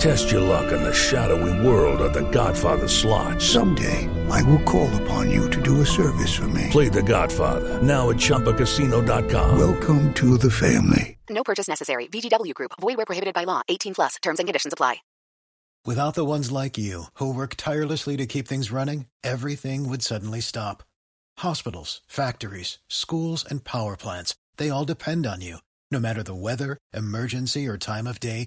Test your luck in the shadowy world of The Godfather slot. Someday, I will call upon you to do a service for me. Play The Godfather now at ChumbaCasino.com. Welcome to the family. No purchase necessary. VGW Group. Void where prohibited by law. 18 plus. Terms and conditions apply. Without the ones like you who work tirelessly to keep things running, everything would suddenly stop. Hospitals, factories, schools, and power plants—they all depend on you. No matter the weather, emergency, or time of day,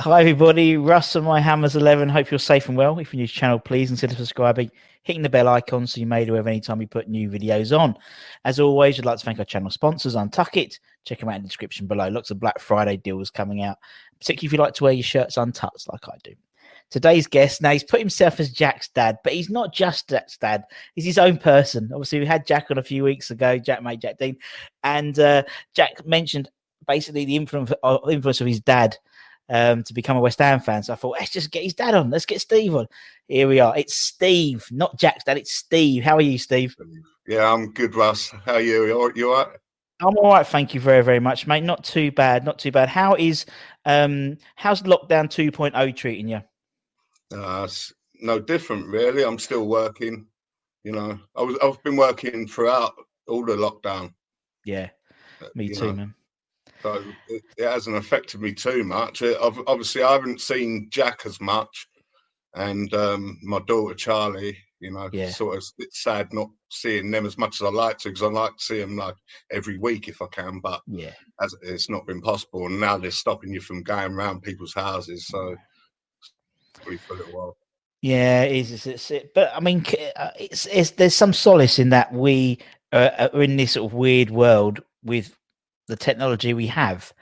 Hi everybody, Russ and my Hammers 11. Hope you're safe and well. If you're new to the channel, please consider subscribing, hitting the bell icon so you're made aware of any time we put new videos on. As always, I'd like to thank our channel sponsors, Untuck It. Check them out in the description below. Lots of Black Friday deals coming out, particularly if you like to wear your shirts untucked like I do. Today's guest, now he's put himself as Jack's dad, but he's not just Jack's dad. He's his own person. Obviously, we had Jack on a few weeks ago, JaackMaate Jack Dean, and uh, Jack mentioned basically the uh, influence of his dad um, to become a West Ham fan. So I thought, let's just get his dad on. Let's get Steve on. Here we are. It's Steve, not Jack's dad. It's Steve. How are you, Steve? Yeah, I'm good, Russ. How are you? You all- you all right? I'm all right, thank you very, very much, mate. Not too bad, not too bad. How is um how's lockdown 2.0 treating you? Uh, no different, really. I'm still working. You know, I was I've been working throughout all the lockdown. Yeah, uh, me you too, know, man. So it, it hasn't affected me too much. I've, obviously, I haven't seen Jack as much, and um, my daughter Charlie. You know, Yeah. sort of it's sad not seeing them as much as I like to because I like to see them like every week if I can. But Yeah. as it's not been possible, and now they're stopping you from going around people's houses. So for a little while. Yeah, it is. It's, it's it. But I mean, uh, it's, it's there's some solace in that we uh, are in this sort of weird world with the technology we have.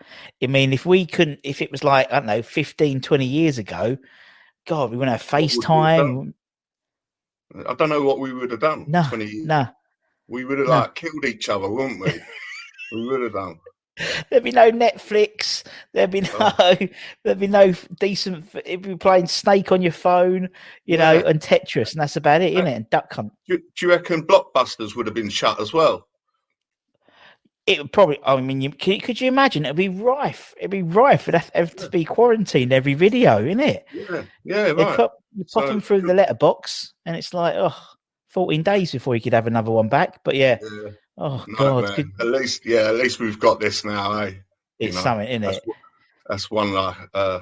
I mean, if we couldn't, if it was like I don't know, 15, 20 years ago, God, we wouldn't have would we have FaceTime. I don't know what we would have done. No, 20 years. no, We would have no. like killed each other, wouldn't we? we would have done. There'd be no Netflix. There'd be oh. no. Oh. There'd be no decent. It'd be playing Snake on your phone, you know, and Tetris, and that's about it, Yeah. isn't it? And Duck Hunt. Do, do you reckon Blockbusters would have been shut as well? It would probably. I mean, you, could, could you imagine? It'd be rife. It'd be rife. It'd have, have to be quarantined every video, innit? it? Yeah, yeah, right. pop, you pop So- them through the letterbox, and it's like, oh, 14 days before you could have another one back. But yeah, Yeah, oh no, god, good, At least, yeah, at least we've got this now, eh? it's know, something, isn't That's, it? that's one like uh,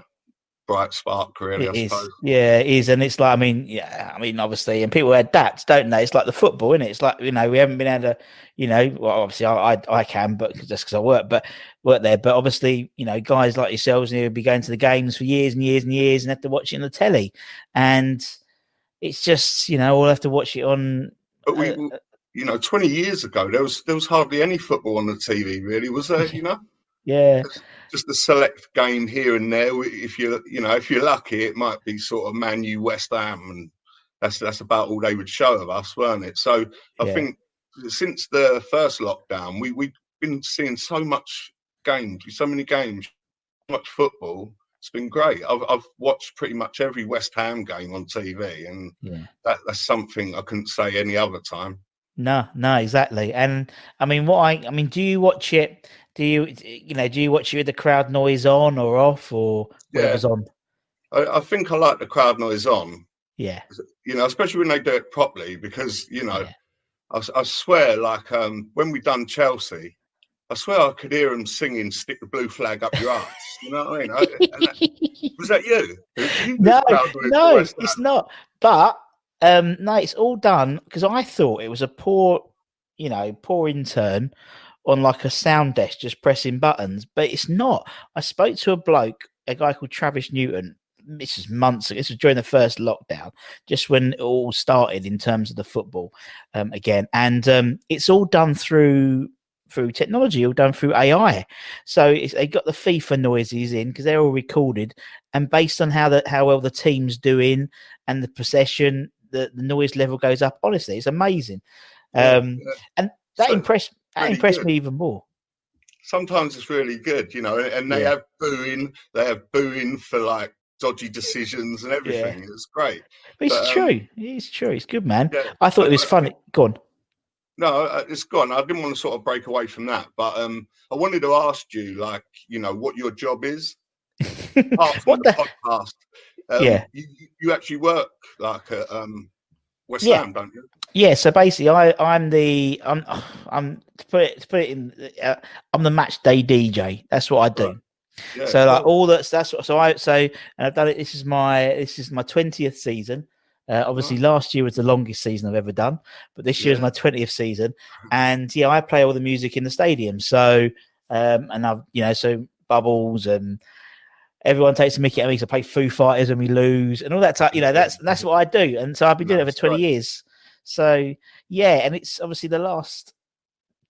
bright spark, really. It I is, suppose. yeah, it is, and it's like, I mean, yeah, I mean, obviously, and people adapt, don't they? It's like the football, isn't it? It's like you know, we haven't been able to, you know, well, obviously, I I, I can, but just because I work, but work there, but obviously, you know, guys like yourselves, you know, be going to the games for years and years and years, and have to watch it on the telly, and it's just, you know, we'll have to watch it on. But we, uh, you know, 20 years ago, there was there was hardly any football on the TV, really, was there? You know, Yeah, just a select game here and there. If you, you know, if you're lucky, it might be sort of Man U, West Ham, and that's that's about all they would show of us, weren't it? So I Yeah. think since the first lockdown, we we've been seeing so much games, so many games, so much football. It's been great. I've I've watched pretty much every West Ham game on TV, and yeah. that that's something I couldn't say any other time. No, no, exactly. And I mean, what I, I mean, do you watch it? Do you, you know, do you watch you with the crowd noise on or off or Yeah. whatever's on? I, I think I like the crowd noise on, Yeah. You know, especially when they do it properly, because you know, Yeah. I, I swear, like um, when we done Chelsea, I swear I could hear them singing "Stick the blue flag up your ass." You know what I mean? I, that, was that you? You no, no, it's Ham. not. But um, no, it's all done because I thought it was a poor, you know, poor intern on like a sound desk just pressing buttons, but it's not. I spoke to a bloke, a guy called Travis Newton. This is months ago. This was during the first lockdown, just when it all started in terms of the football um, again, and um, it's all done through through technology, all done through AI. So it's, they got the FIFA noises in because they're all recorded, and based on how the how well the team's doing and the possession, the, the noise level goes up. Honestly, it's amazing. Yeah, Um, yeah. and that So, impressed that impressed good. me even more. Sometimes it's really good, you know, and they Yeah. have booing. They have booing for like dodgy decisions and everything. It's great. But it's But, um, true. It's true. It's good, man. Yeah. I thought it was funny. Go on. No, it's gone. I didn't want to sort of break away from that, but um, I wanted to ask you, like, you know, what your job is. What the, the? podcast, um, Yeah. you, you- you actually work like at um, West Yeah. Ham, don't you? Yeah. So basically, I I'm the I'm I'm to put it to put it in. Uh, I'm the match day DJ. That's what I do. Right. Yeah, so like all that's that's what so I so and I've done it. This is my this is my twentieth season. Uh, obviously, last year was the longest season I've ever done, but this year is my twentieth season, and yeah, I play all the music in the stadium. So um, and I've you know so bubbles and everyone takes a mickey at me. So I play Foo Fighters and we lose and all that type. You know that's that's what I do, and so I've been doing it for twenty right. years. So yeah, and it's obviously the last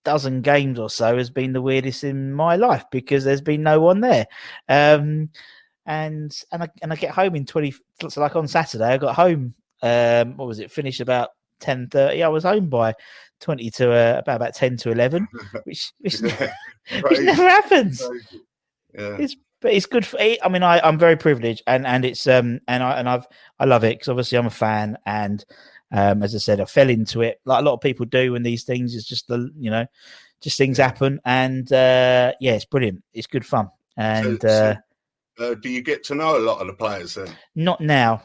dozen games or so has been the weirdest in my life because there's been no one there. Um, and and I and I get home in twenty. So like on Saturday, I got home. Um, what was it? Finished about ten thirty. I was home by twenty to uh, about about ten to eleven, which which, which never happens. Yeah. It's but it's good for. I mean, I I'm very privileged, and and it's um and I and I've I love it because obviously I'm a fan, and um as I said, I fell into it like a lot of people do when these things. It's just the you know, just things happen, and uh yeah, it's brilliant. It's good fun, and so- uh Uh, do you get to know a lot of the players then? not now,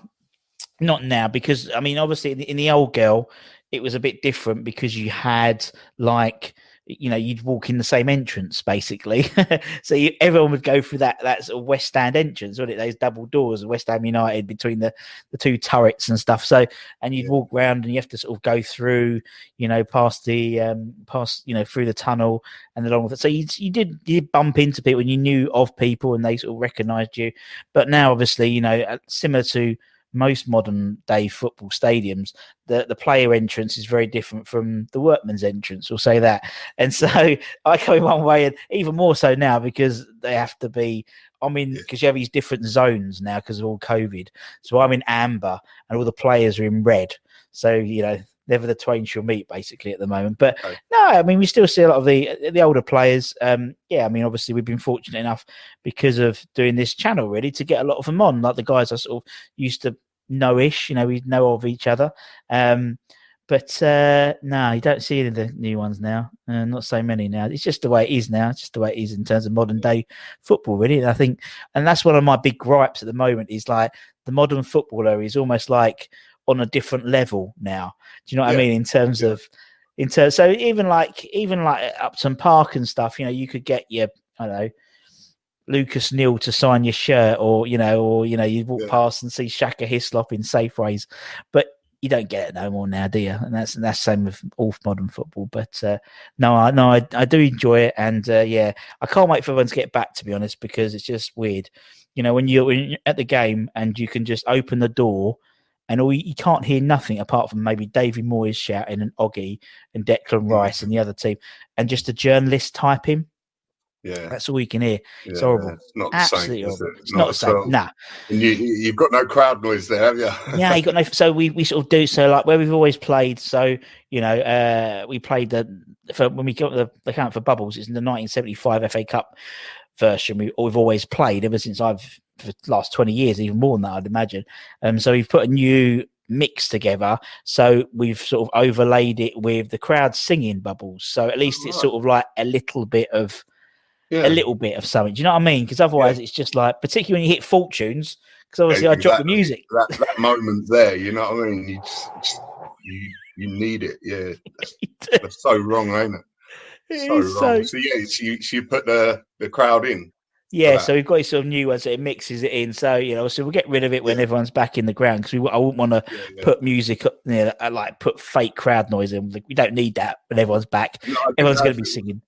not now because I mean, obviously in the, in the old girl, it was a bit different because you had like you know you'd walk in the same entrance basically. So you, everyone would go through that that sort of west stand entrance wouldn't it? Those double doors of west ham united between the the two turrets and stuff. So and you'd Yeah. walk around and you have to sort of go through you know past the um past you know through the tunnel and along with it. So you, you did you did bump into people and you knew of people and they sort of recognized you. But now obviously you know uh, similar to most modern day football stadiums the the player entrance is very different from the workman's entrance we'll say that and so I go in one way, and even more so now because they have to be. i mean, because you have these different zones now because of all COVID. So I'm in amber, and all the players are in red. So you know, never the twain shall meet, basically at the moment. But Okay. no, I mean, we still see a lot of the the older players. Um, yeah, I mean, obviously we've been fortunate enough because of doing this channel really to get a lot of them on, like the guys I sort of used to know-ish. You know, we know of each other. Um, but uh, no, you don't see any of the new ones now. Uh, not so many now. It's just the way it is now. It's just the way it is in terms of modern day football, really. And I think, and that's one of my big gripes at the moment is like the modern footballer is almost like on a different level now. Do you know what I mean? In terms Yeah. of, in terms, so even like even like Upton Park and stuff, you know, you could get your, I don't know. Lucas Neill to sign your shirt, or you know, or you know, you walk Yeah. past and see Shaka Hislop in Safeways, but you don't get it no more now, do you? And that's and that's same with all modern football. But uh, no, I no, I, I do enjoy it, and uh, yeah, I can't wait for everyone to get back. To be honest, because it's just weird, you know, when you're, when you're at the game and you can just open the door. And all you, you can't hear nothing apart from maybe David Moyes shouting and Oggy and Declan Rice and the other team, and just a journalist typing. Yeah, That's all you can hear. yeah, horrible. It's not the Absolutely same. horrible. it? It's not the at all. same. Nah, And you, you've got no crowd noise there, have you? yeah, you got no. So we, we sort of do so like where we've always played. So you know, uh, we played the for when we got the, the count for bubbles. It's in the 1975 FA Cup version. We, we've always played ever since I've for the last 20 years, even more than that, I'd imagine. Um, so we've put a new mix together. So we've sort of overlaid it with the crowd singing bubbles. So at least it's sort of like a little bit of yeah. a little bit of something. Do you know what I mean? Because otherwise, it's just like, particularly when you hit fortunes, because obviously I drop the music. That, that moment there, you know what I mean? You just, just- you, you need it. Yeah, that's, that's so wrong, ain't it? So wrong. so- So, yeah, she you put the the crowd in. Yeah, so we've got this sort of new ones that it mixes it in. So you know, so we'll get rid of it when Yeah. everyone's back in the ground because we I wouldn't want to Yeah, yeah. put music up, you know, like put fake crowd noise in. Like, we don't need that when everyone's back. No, Everyone's going to be singing.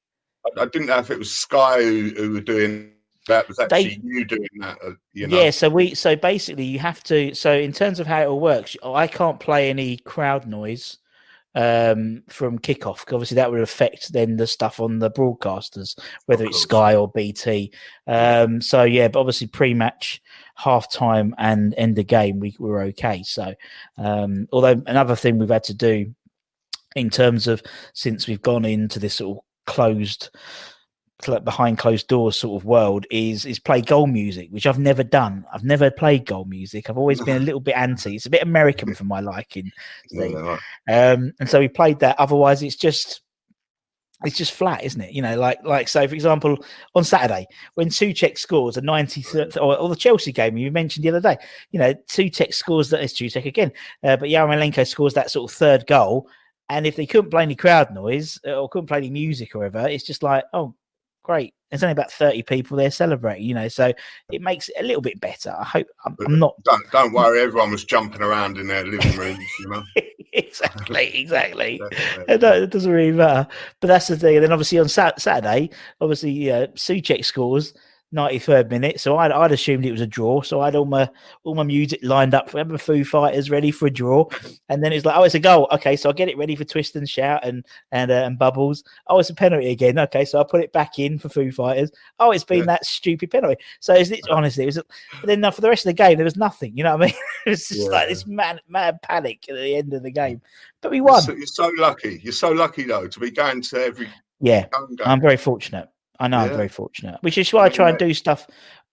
I, I didn't know if it was Sky who, who were doing that. Was actually They- you doing that? Uh, you know? Yeah, so we so basically you have to so in terms of how it all works, I can't play any crowd noise um from kickoff. obviously that would affect then the stuff on the broadcasters whether it's sky or bt um so yeah but obviously pre-match half time and end the game we were okay so um although another thing we've had to do in terms of since we've gone into this sort of closed cl- behind closed doors sort of world is is play goal music, which I've never done. I've never played goal music. I've always been a little bit anti. It's a bit American for my liking. Yeah, Um, and so we played that. Otherwise, it's just it's just flat, isn't it? You know, like like so. For example, on Saturday when Souček scores a ninety third, or, or the Chelsea game you mentioned the other day, you know, Souček scores that. It's Souček again, uh, but Yarmolenko scores that sort of third goal. And if they couldn't play any crowd noise uh, or couldn't play any music or whatever, it's just like, oh, great. There's only about 30 people there celebrating, you know, so it makes it a little bit better. I hope I'm, I'm not Don't don't worry. Everyone was jumping around in their living rooms. You know. exactly, exactly. It, it doesn't really matter. But that's the thing. And then obviously on Saturday, obviously, yeah, Souček scores 93rd minute. So I'd, I'd assumed it was a draw. So I had all my all my music lined up for the Foo Fighters ready for a draw. And then it's like, oh, it's a goal. Okay, so I get it ready for twist and shout and and uh, and bubbles. Oh, it's a penalty again. Okay, so I put it back in for Foo Fighters. Oh, it's been Yeah. that stupid penalty. So it's honestly, it was. But then uh, for the rest of the game, there was nothing. You know what I mean? it was just like this mad mad panic at the end of the game. But we You're won. so, you're so lucky. You're so lucky though to be going to every Yeah. I'm very fortunate. I know I'm very fortunate, which is why I try and do stuff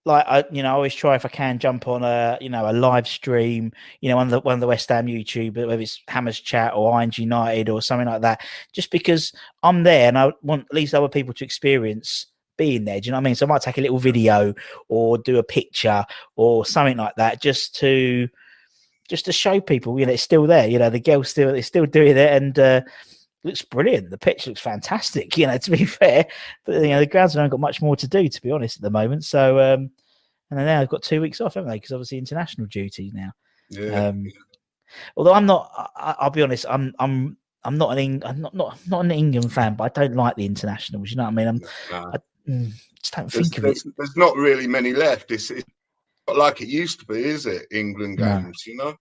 like I, you know, I always try if I can jump on a, you know, a live stream, you know, one of the one of the West Ham YouTube, whether it's Hammers Chat or Irons United or something like that, just because I'm there and I want at least other people to experience being there. Do you know what I mean? So I might take a little video or do a picture or something like that, just to just to show people, you know, it's still there. You know, the girl's still it's still doing it and. uh looks brilliant. The pitch looks fantastic. You know, to be fair, but you know the grounds haven't got much more to do, to be honest, at the moment. So, um, and then now they've got two weeks off, haven't they? Because obviously international duties now. Yeah. Um, although I'm not, I, I'll be honest, I'm, I'm, I'm not an, Eng, I'm not, not, not an England fan, but I don't like the internationals. You know what I mean? I'm, Nah. mm, just don't There's, think of it. there's, there's not really many left. It's, it's not like it used to be, is it? England games, you know,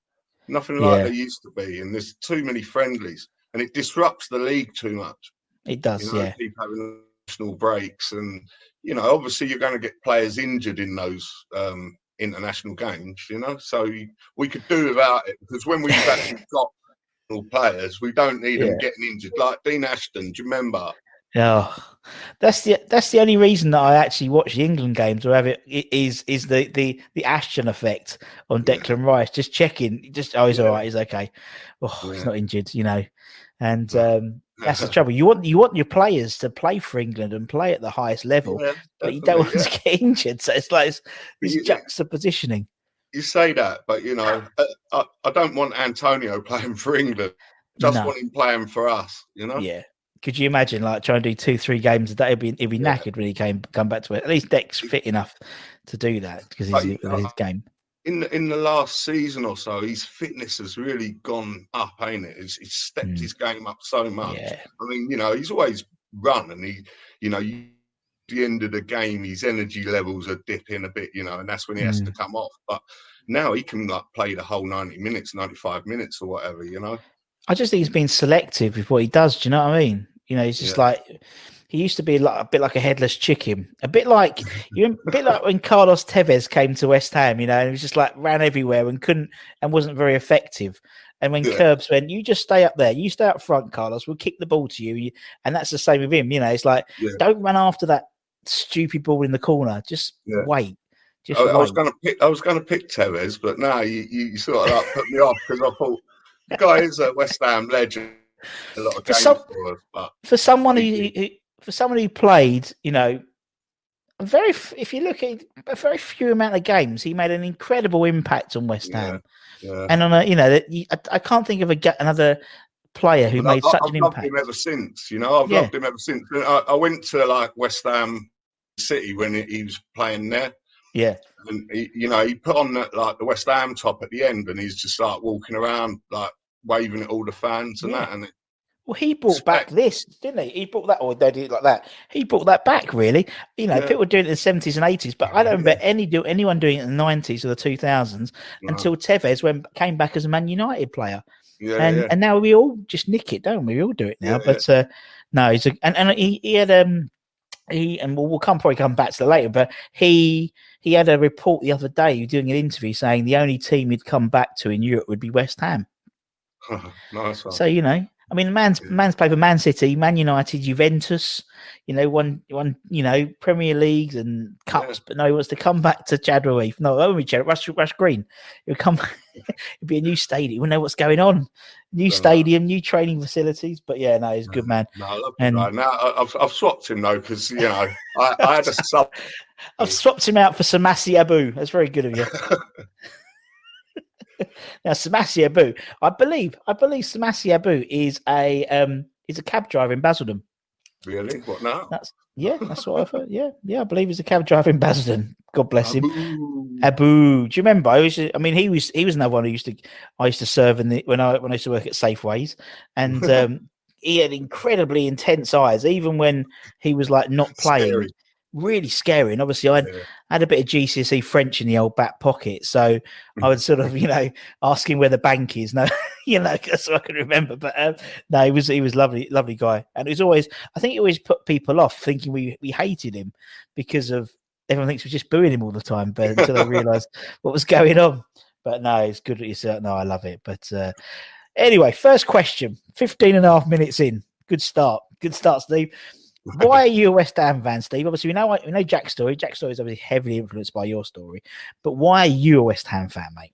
nothing like Yeah. they used to be, and there's too many friendlies, and it disrupts the league too much. It does, You know, yeah. keep having national breaks, and you know, obviously you're going to get players injured in those um, international games. You know, so you- we could do without it because when we've actually got national players, we don't need Yeah. them getting injured. Like Dean Ashton, do you remember? Oh, that's the that's the only reason that I actually watch the England games or have it is is the the the Ashton effect on Yeah. Declan Rice. Just checking, just oh he's Yeah. all right, he's okay. Oh, he's not injured, you know. And um, that's the trouble. You want you want your players to play for England and play at the highest level, Yeah, but you don't want definitely, to get injured. So it's like it's, this you- juxtapositioning. you say that, but you know, uh, I, I don't want Antonio playing for England. Just No. want him playing for us. You know. Yeah. Could you imagine like trying to do two, three games a day? He'd be, he'd be Yeah. knackered when he came come back to it. At least Deck's fit enough to do that because he's his know, game. In the, in the last season or so, his fitness has really gone up, ain't it? He's, he's stepped Mm. his game up so much. Yeah. I mean, you know, he's always run, and he, you know, you, the end of the game, his energy levels are dipping a bit, you know, and that's when he has Mm. to come off. But now he can like play the whole ninety minutes, ninety five minutes, or whatever, you know. I just think he's been selective with what he does. Do you know what I mean? You know, he's just Yeah. like he used to be like a bit like a headless chicken, a bit like you, a bit like when Carlos Tevez came to West Ham. You know, and he was just like ran everywhere and couldn't and wasn't very effective. And when Yeah. Curbs went, you just stay up there, you stay up front, Carlos. We'll kick the ball to you, and that's the same with him. You know, it's like Yeah. don't run after that stupid ball in the corner. Just Yeah. wait. Just I, I was gonna pick, I was gonna pick Tevez, but now you, you, sort of like put me off because I thought the guy is a West Ham legend. A lot of For games some- for us, but for someone who, who for someone who played, you know, very if you look at a very few amount of games, he made an incredible impact on West Ham. Yeah. And on a, you know, I, I can't think of a another player who But made I- such I've an loved impact. him ever since. You know, I've Yeah. loved him ever since. I, I went to like West Ham City when he, was playing there, Yeah, and he, you know, he put on that, like the West Ham top at the end, and he's just like walking around, like waving at all the fans and Yeah. that. And it, well, he brought back this, didn't he? He brought that, or they did it like that. He brought that back, really. You know, Yeah. people were doing it in the seventies and eighties, but I don't remember any do anyone doing it in the nineties or the two thousands no. until Tevez when came back as a Man United player. yeah, and yeah. and now we all just nick it, don't we? We all do it now. But uh, no, he's a, and and he, he had um he and we'll, we'll come probably come back to that later. But he he had a report the other day, doing an interview saying the only team he'd come back to in Europe would be West Ham. nice one. So you know, I mean, man's man's played for Man City, Man United, Juventus. You know, won won you know Premier Leagues and cups, Yeah. but no, he wants to come back to Heath. No, that won't be Chadwell, Rush, Rush Green. It would come. It'd be a new stadium. Wouldn't know what's going on. New Yeah. stadium, new training facilities. But yeah, no, he's a good man. no, I love and, right now I've, I've swapped him though because you know I, I had a sub. I've swapped him out for Samassi Abou. That's very good of you. now, Samassi Abou, I believe, I believe Samassi Abou is a um is a cab driver in Basildon. really? What now? That's yeah, that's what I've heard. Yeah, yeah, I believe he's a cab driver in Basildon. God bless him. Abou. Abou, do you remember? I was, I mean, he was, he was another one who used to, I used to serve in the when I when I used to work at Safeways, and um, he had incredibly intense eyes, even when he was like not playing. Scary. Really scary. And obviously, I Yeah. had a bit of GCSE French in the old back pocket, so I would sort of, you know, ask him where the bank is. No, you know, so I can remember. But um, no, he was he was lovely, lovely guy, and it was always. I think it always put people off thinking we we hated him because of everyone thinks we're just booing him all the time, but until they realised what was going on. But no, it's good. It's uh, no, I love it. But uh, anyway, first question: 15 and a half minutes in. Good start. Good start, Steve. Why are you a West Ham fan, Steve? Obviously, we know we know Jack's story. Jack's story is obviously heavily influenced by your story. But why are you a West Ham fan, mate?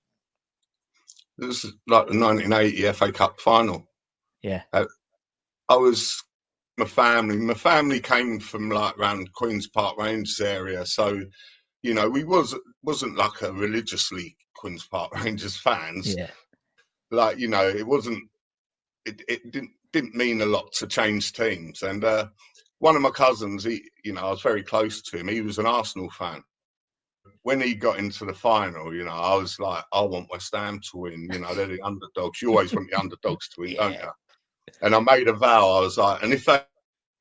This is like the 1980 FA Cup final. Yeah. I was my family. My family came from like around Queens Park Rangers area, so you know we was wasn't like a religiously Queens Park Rangers fans. Yeah, Like you know, it wasn't. It, it didn't didn't mean a lot to change teams. And uh, one of my cousins, he you know, I was very close to him. He was an Arsenal fan. When he got into the final, you know, I was like, I want West Ham to win. You know, they're the underdogs. You always want the underdogs to win, don't you? And I made a vow. I was like, and if they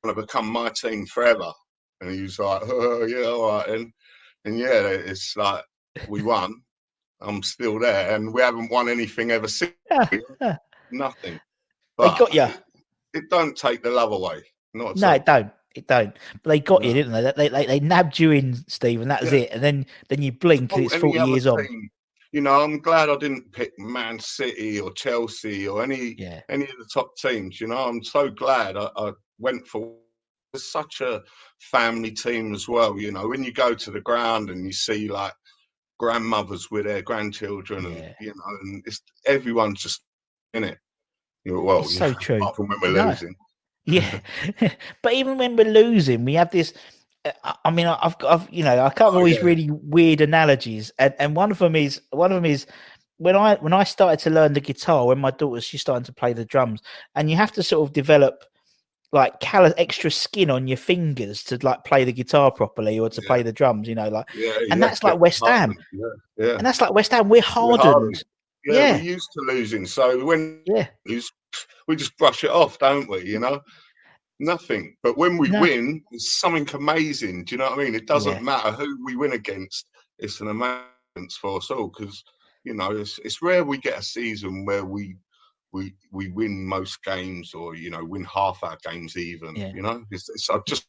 want to become my team forever, and he was like, oh yeah, all right. And and yeah, it's like we won. I'm still there, and we haven't won anything ever since. Yeah, yeah. Nothing. They got ya. It, it don't take the love away. Not no, it don't. It don't. But they got you, No. didn't they? They, they? they nabbed you in, Steve, and that was Yeah. it. And then then you blink and Oh, it's 40 other years on. You know, I'm glad I didn't pick Man City or Chelsea or any Yeah. any of the top teams. You know, I'm so glad I, I went for such a family team as well. You know, when you go to the ground and you see like grandmothers with their grandchildren, Yeah. and you know, and it's everyone's just in it. Well, It's you so know, true. Apart from when we're No. losing. Yeah, but even when we're losing, we have this. uh, I- mean, I've got, I've, you know, I come up with Oh, all these yeah. really weird analogies, and, and one of them is one of them is when I when I started to learn the guitar when my daughter she's starting to play the drums, and you have to sort of develop like callous extra skin on your fingers to like play the guitar properly or to Yeah. play the drums, you know, like, Yeah, And that's like West Ham. Yeah, yeah. and that's like West Ham. We're hardened. hardened. Yeah, Yeah. we're used to losing. So when Yeah, lose, we just brush it off, don't we? You know, nothing. But when we No. win, it's something amazing. Do you know what I mean? It doesn't Yeah. matter who we win against. It's an amazing for us all because you know it's it's rare we get a season where we we we win most games or you know win half our games even. Yeah. You know, it's, it's I just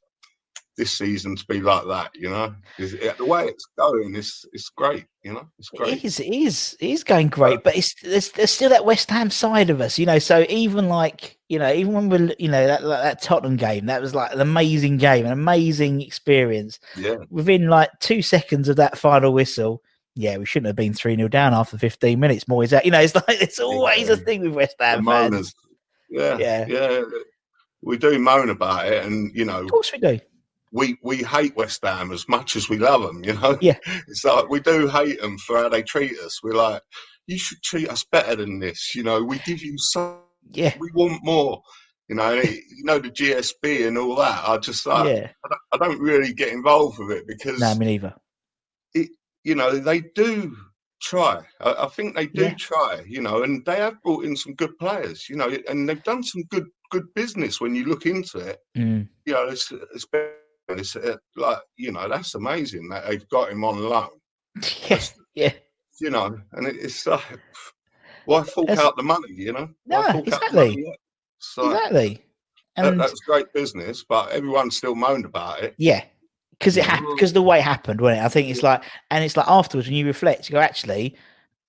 this season to be like that. You know, it- the way it's going, it's it's great. You know, it's great. is, it is, it is going great, but it's there's, there's still that West Ham side of us, you know. So even like you know, even when we're you know that that, that Tottenham game, that was like an amazing game, an amazing experience. Yeah. Within like two seconds of that final whistle, yeah, we shouldn't have been three 0 down after fifteen minutes. More is that you know, it's like it's always a thing with West Ham fans. Yeah, Yeah. yeah, We do moan about it, and you know, Of course we do. We we hate West Ham as much as we love them. You know, Yeah. it's like we do hate them for how they treat us. We're like, you should treat us better than this. You know, we give you so Yeah, we want more. You know, it- you know the GSB and all that. I just like yeah. I, don't, I don't really get involved with it because No, me neither. It, you know they do try. I, I think they do Yeah. try. You know, and they have brought in some good players. You know, and they've done some good good business when you look into it. Mm. You know, it's it's, been- it's uh, like you know that's amazing that they've got him on loan. Yeah, yeah. You know, and it's like why fork That's- out the money? You know, No, why fork out the exactly. So Exactly. that, that's great business, but everyone still moaned about it. yeah, because it happened because the way it happened, wasn't it? I think it's like, and it's like afterwards when you reflect, you go, actually,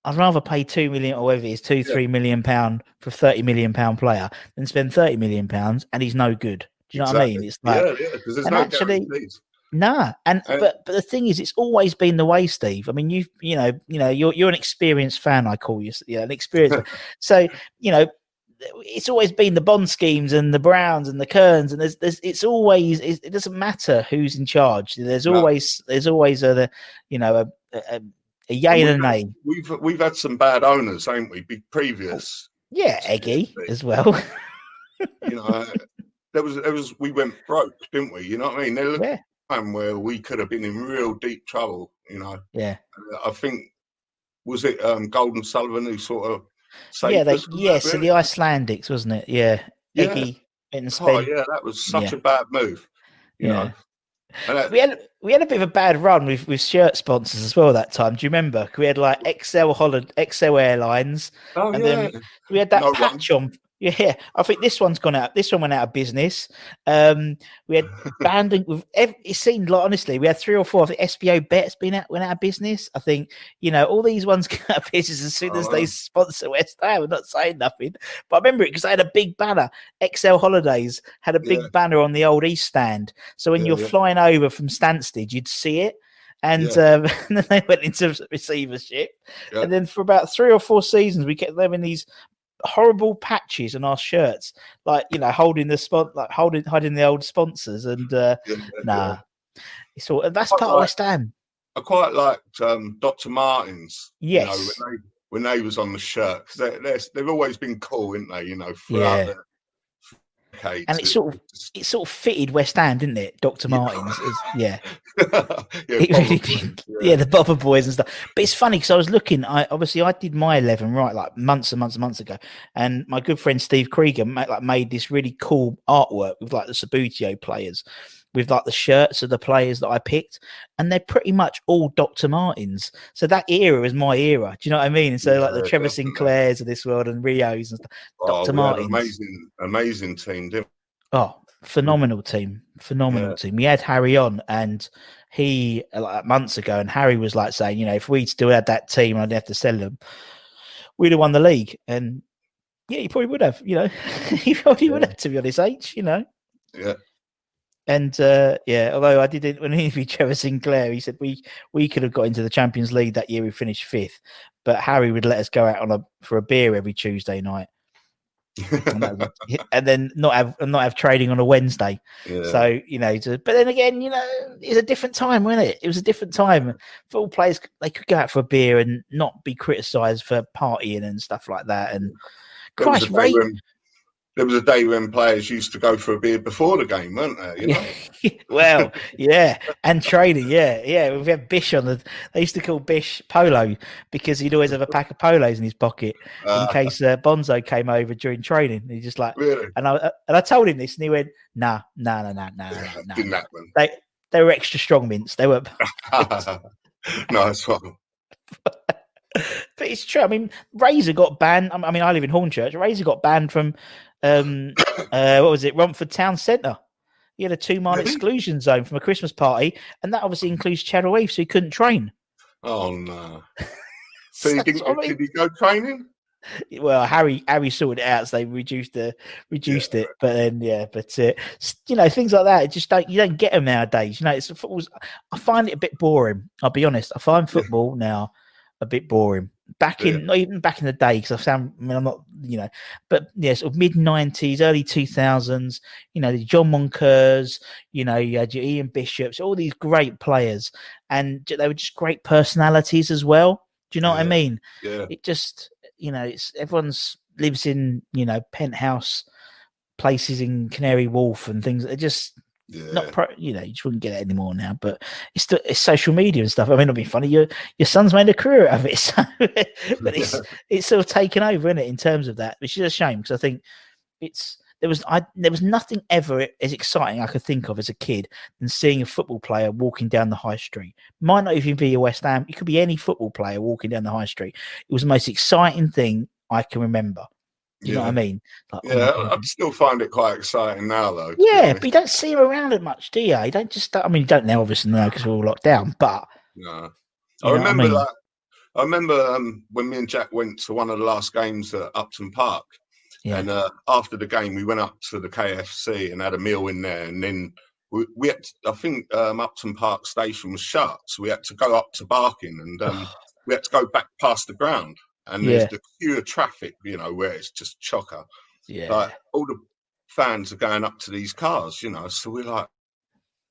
I'd rather pay two million or whatever it is, two, three million pound for thirty million pound player than spend thirty million pounds and he's no good. Do you know what I mean? It's like yeah, yeah, because there's and no actually- guarantees. Nah, and And- but but the thing is, it's always been the way, Steve. I mean, you you know you know you're you're an experienced fan. I call you, yeah, an experienced. so you know, it's always been the Bond schemes and the Browns and the Cearns, and there's there's it's always it, it doesn't matter who's in charge. There's No. always there's always a the, you know a a, a yay and a nay. We've we've had some bad owners, haven't we? Be oh, previous, Yeah, Eggy as well. you know. There was there was we went broke, didn't we? You know what I mean? There was yeah, a time where we could have been in real deep trouble. You know, yeah, I think was it um, Gold and Sullivan who sort of saved yeah. They yeah. So the Icelandics, wasn't it? Yeah, Yeah. Went and Oh yeah, that was such yeah. a bad move. You Yeah. know, that, we had we had a bit of a bad run with with shirt sponsors as well that time. Do you remember? We had like XL Holland, XL Airlines. oh and yeah, then- We had that No run. patch on. Yeah, I think this one's gone out. This one went out of business. Um, we had banding with. It seemed like honestly, we had three or four. of the SBO bets been out went out of business. I think you know all these ones go out of business as soon as Oh, they sponsor West Ham. I'm not saying nothing, but I remember it because they had a big banner. XL Holidays had a big Yeah. banner on the old East stand. So when Yeah, you're yeah. flying over from Stansted, you'd see it. And, Yeah. um, and then they went into receivership. Yeah. And then for about three or four seasons, we kept them in these horrible patches on our shirts, like you know, holding the spot, like holding hiding the old sponsors. And uh, yeah, nah, yeah. it's all that's part of right. West Ham. I quite liked um, Dr. Martens. Yes. You know, when they, when they was on the shirt, 'cause they, they're, they've always been cool, haven't they? You know, throughout Yeah. Decades. And it sort of it sort of fitted West Ham, didn't it? Doctor Yeah. Martens, is, yeah. yeah, it really did. Yeah, the Bovver Boys and stuff. But it's funny because I was looking. I obviously I did my eleven right like months and months and months ago, and my good friend Steve Krieger ma- like made this really cool artwork with like the Subbuteo players, with like the shirts of the players that I picked, and they're pretty much all Dr. Martens. So that era is my era. Do you know what I mean? And so like the Yeah, Trevor definitely. Sinclairs of this world and Rios and stuff. Oh, Dr. we Martens. amazing, amazing team, didn't Oh, phenomenal team, phenomenal Yeah. team. We had Harry on, and he uh, like months ago, and Harry was like saying, you know, if we'd still had that team, and I'd have to sell them, we'd have won the league. And yeah, he probably would have. You know, he probably would have to be on his age. You know. Yeah. And uh, yeah, although I didn't when he interviewed Trevor Sinclair, he said we we could have got into the Champions League that year. We finished fifth, but Harry would let us go out on a for a beer every Tuesday night, and, would- and then not have not have trading on a Wednesday. yeah. So you know, to, but then again, you know, it's a different time, wasn't it? It was a different time. Football players they could go out for a beer and not be criticised for partying and stuff like that. And Christ, Ray, when, there was a day when players used to go for a beer before the game, weren't there? You know? well, yeah, and training, yeah, yeah. We had Bish on the. They used to call Bish Polo because he'd always have a pack of polos in his pocket in Uh, case uh, Bonzo came over during training. He just like, really? and I and I told him this, and he went, "Nah, nah, nah, nah, nah, Yeah, nah." didn't happen. They they were extra strong mints. They were. nice one. but it's true. I mean, Razor got banned. I mean, I live in Hornchurch. Razor got banned from um, uh, what was it, Romford Town Centre. He had a two mile Really? exclusion zone from a Christmas party, and that obviously includes Chadwell Heath, so he couldn't train. Oh no. So he didn't, did he go training? Well, Harry Harry sorted it out, so they reduced the reduced it. But then, yeah, but uh, you know, things like that, it just don't you don't get them nowadays. You know, it's football's. I find it a bit boring. I'll be honest. I find football now a bit boring. Back in Yeah. not even back in the day because I sound I mean I'm not you know but yeah sort of mid 90s early 2000s you know the John Moncurs you know you had your Ian Bishops all these great players and they were just great personalities as well. Do you know what I mean? Yeah, it just you know it's everyone's lives in you know penthouse places in Canary Wharf and things it just yeah. not pro, you know you just wouldn't get it anymore now but it's the it's social media and stuff. I mean it'll be funny your your son's made a career out of it so, but it's it's sort of taken over in it in terms of that which is a shame because i think it's there was i there was nothing ever as exciting i could think of as a kid than seeing a football player walking down the high street. Might not even be a west ham it could be any football player walking down the high street. It was the most exciting thing i can remember you know what i mean like, oh Yeah, God, I still find it quite exciting now, though. yeah, but you don't see him around it much, do you? You don't just. I mean, you don't now, obviously, now because we're all locked down. But No. I what I remember mean? that. I remember um, when me and Jack went to one of the last games at Upton Park, yeah, and uh, after the game, we went up to the KFC and had a meal in there, and then we, we had. To, I think um, Upton Park station was shut, so we had to go up to Barking, and um, we had to go back past the ground, and Yeah. there's the queue of traffic, you know, where it's just chocker. yeah, Like all the fans are going up to these cars, you know. So we're like,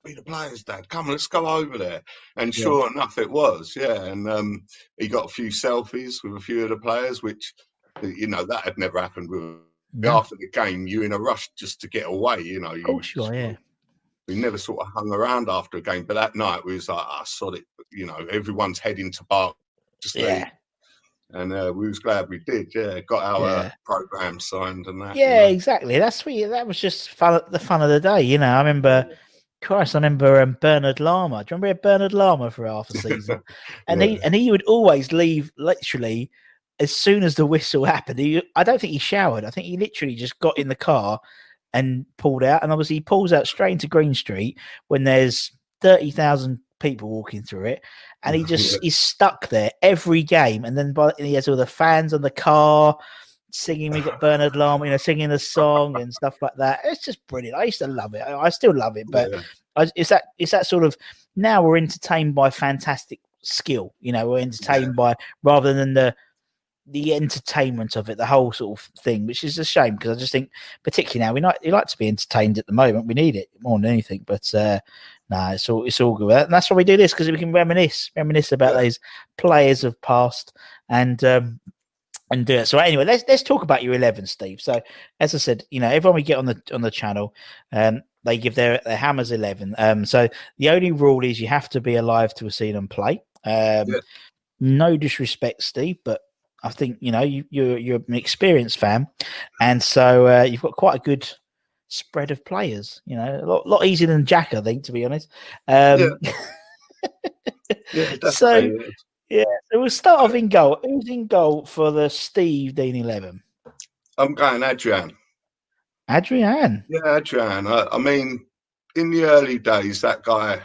"Be the players, Dad. Come, let's go over there." And Yeah. sure enough, it was. Yeah, and um, he got a few selfies with a few of the players, which you know that had never happened with. No, After the game, you're in a rush just to get away. You know, you are. Yeah, we never sort of hung around after a game, but that night we was like, "I saw it." You know, everyone's heading to bar. Just yeah, and uh, we was glad we did. Yeah, got our Yeah. program signed and that. you yeah. know. Exactly. That's what. you- That was just fun. The fun of the day. You know, I remember. Christ, I remember um, Bernard Lama. Do you remember Bernard Lama for half a season? and he and he would always leave literally as soon as the whistle happened. He, I don't think he showered. I think he literally just got in the car and pulled out. And obviously, he pulls out straight into Green Street when there's thirty thousand people walking through it, and he just Yeah. is stuck there every game. And then by, and he has all the fans on the car singing. We got Bernard Lama, you know, singing the song and stuff like that. It's just brilliant. I used to love it. I, I still love it, but Yeah. I, it's that it's that sort of now we're entertained by fantastic skill. You know, we're entertained by rather than the the entertainment of it, the whole sort of thing, which is a shame because I just think, particularly now, we like we like to be entertained at the moment. We need it more than anything, but uh, no, it's all it's all good. And that's why we do this because we can reminisce, reminisce about those players of past and um, and do it. So anyway, let's let's talk about your eleven, Steve. So as I said, you know, everyone we get on the on the channel, um, they give their their hammers eleven. Um, so the only rule is you have to be alive to have seen them play. Um, Yeah. no disrespect, Steve, but I think you know you you're you're an experienced fan, and so uh, you've got quite a good spread of players. You know, a lot, lot easier than Jack, I think, to be honest. Um, Yeah, So- definitely. so we'll start off in goal. Who's in goal for the Steve Dean eleven? I'm going Adrian. Adrian. Yeah, Adrian. I, I mean, in the early days, that guy,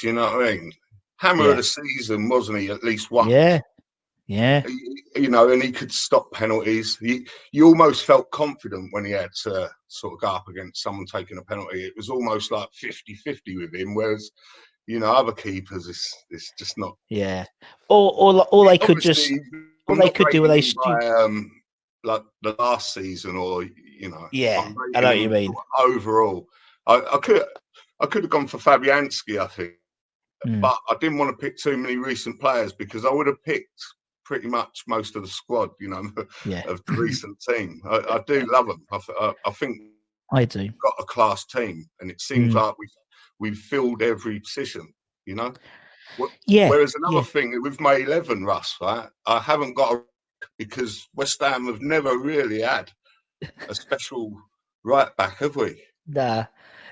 do you know what I mean? Hammer Yeah. of the season, wasn't he? At least one. Yeah, yeah, You- know, and he could stop penalties. He, you almost felt confident when he had to sort of go up against someone taking a penalty. It was almost like 50 50 with him, whereas, you know, other keepers, it's, it's just not. yeah. Or or or they could just or they could do what they by, um, like the last season or, you know. Yeah, I'm know what you mean. Overall, I, I could I could have gone for Fabianski, I think, Mm. but I didn't want to pick too many recent players because I would have picked pretty much most of the squad, you know, yeah. of the recent team. I, I do love them. I, I, I think I do. we've got a class team, and it seems Mm. like we've we've filled every position, you know. Yeah, Whereas another yeah. thing with my eleven, Russ, right? I haven't got a because West Ham have never really had a special right back, have we? nah.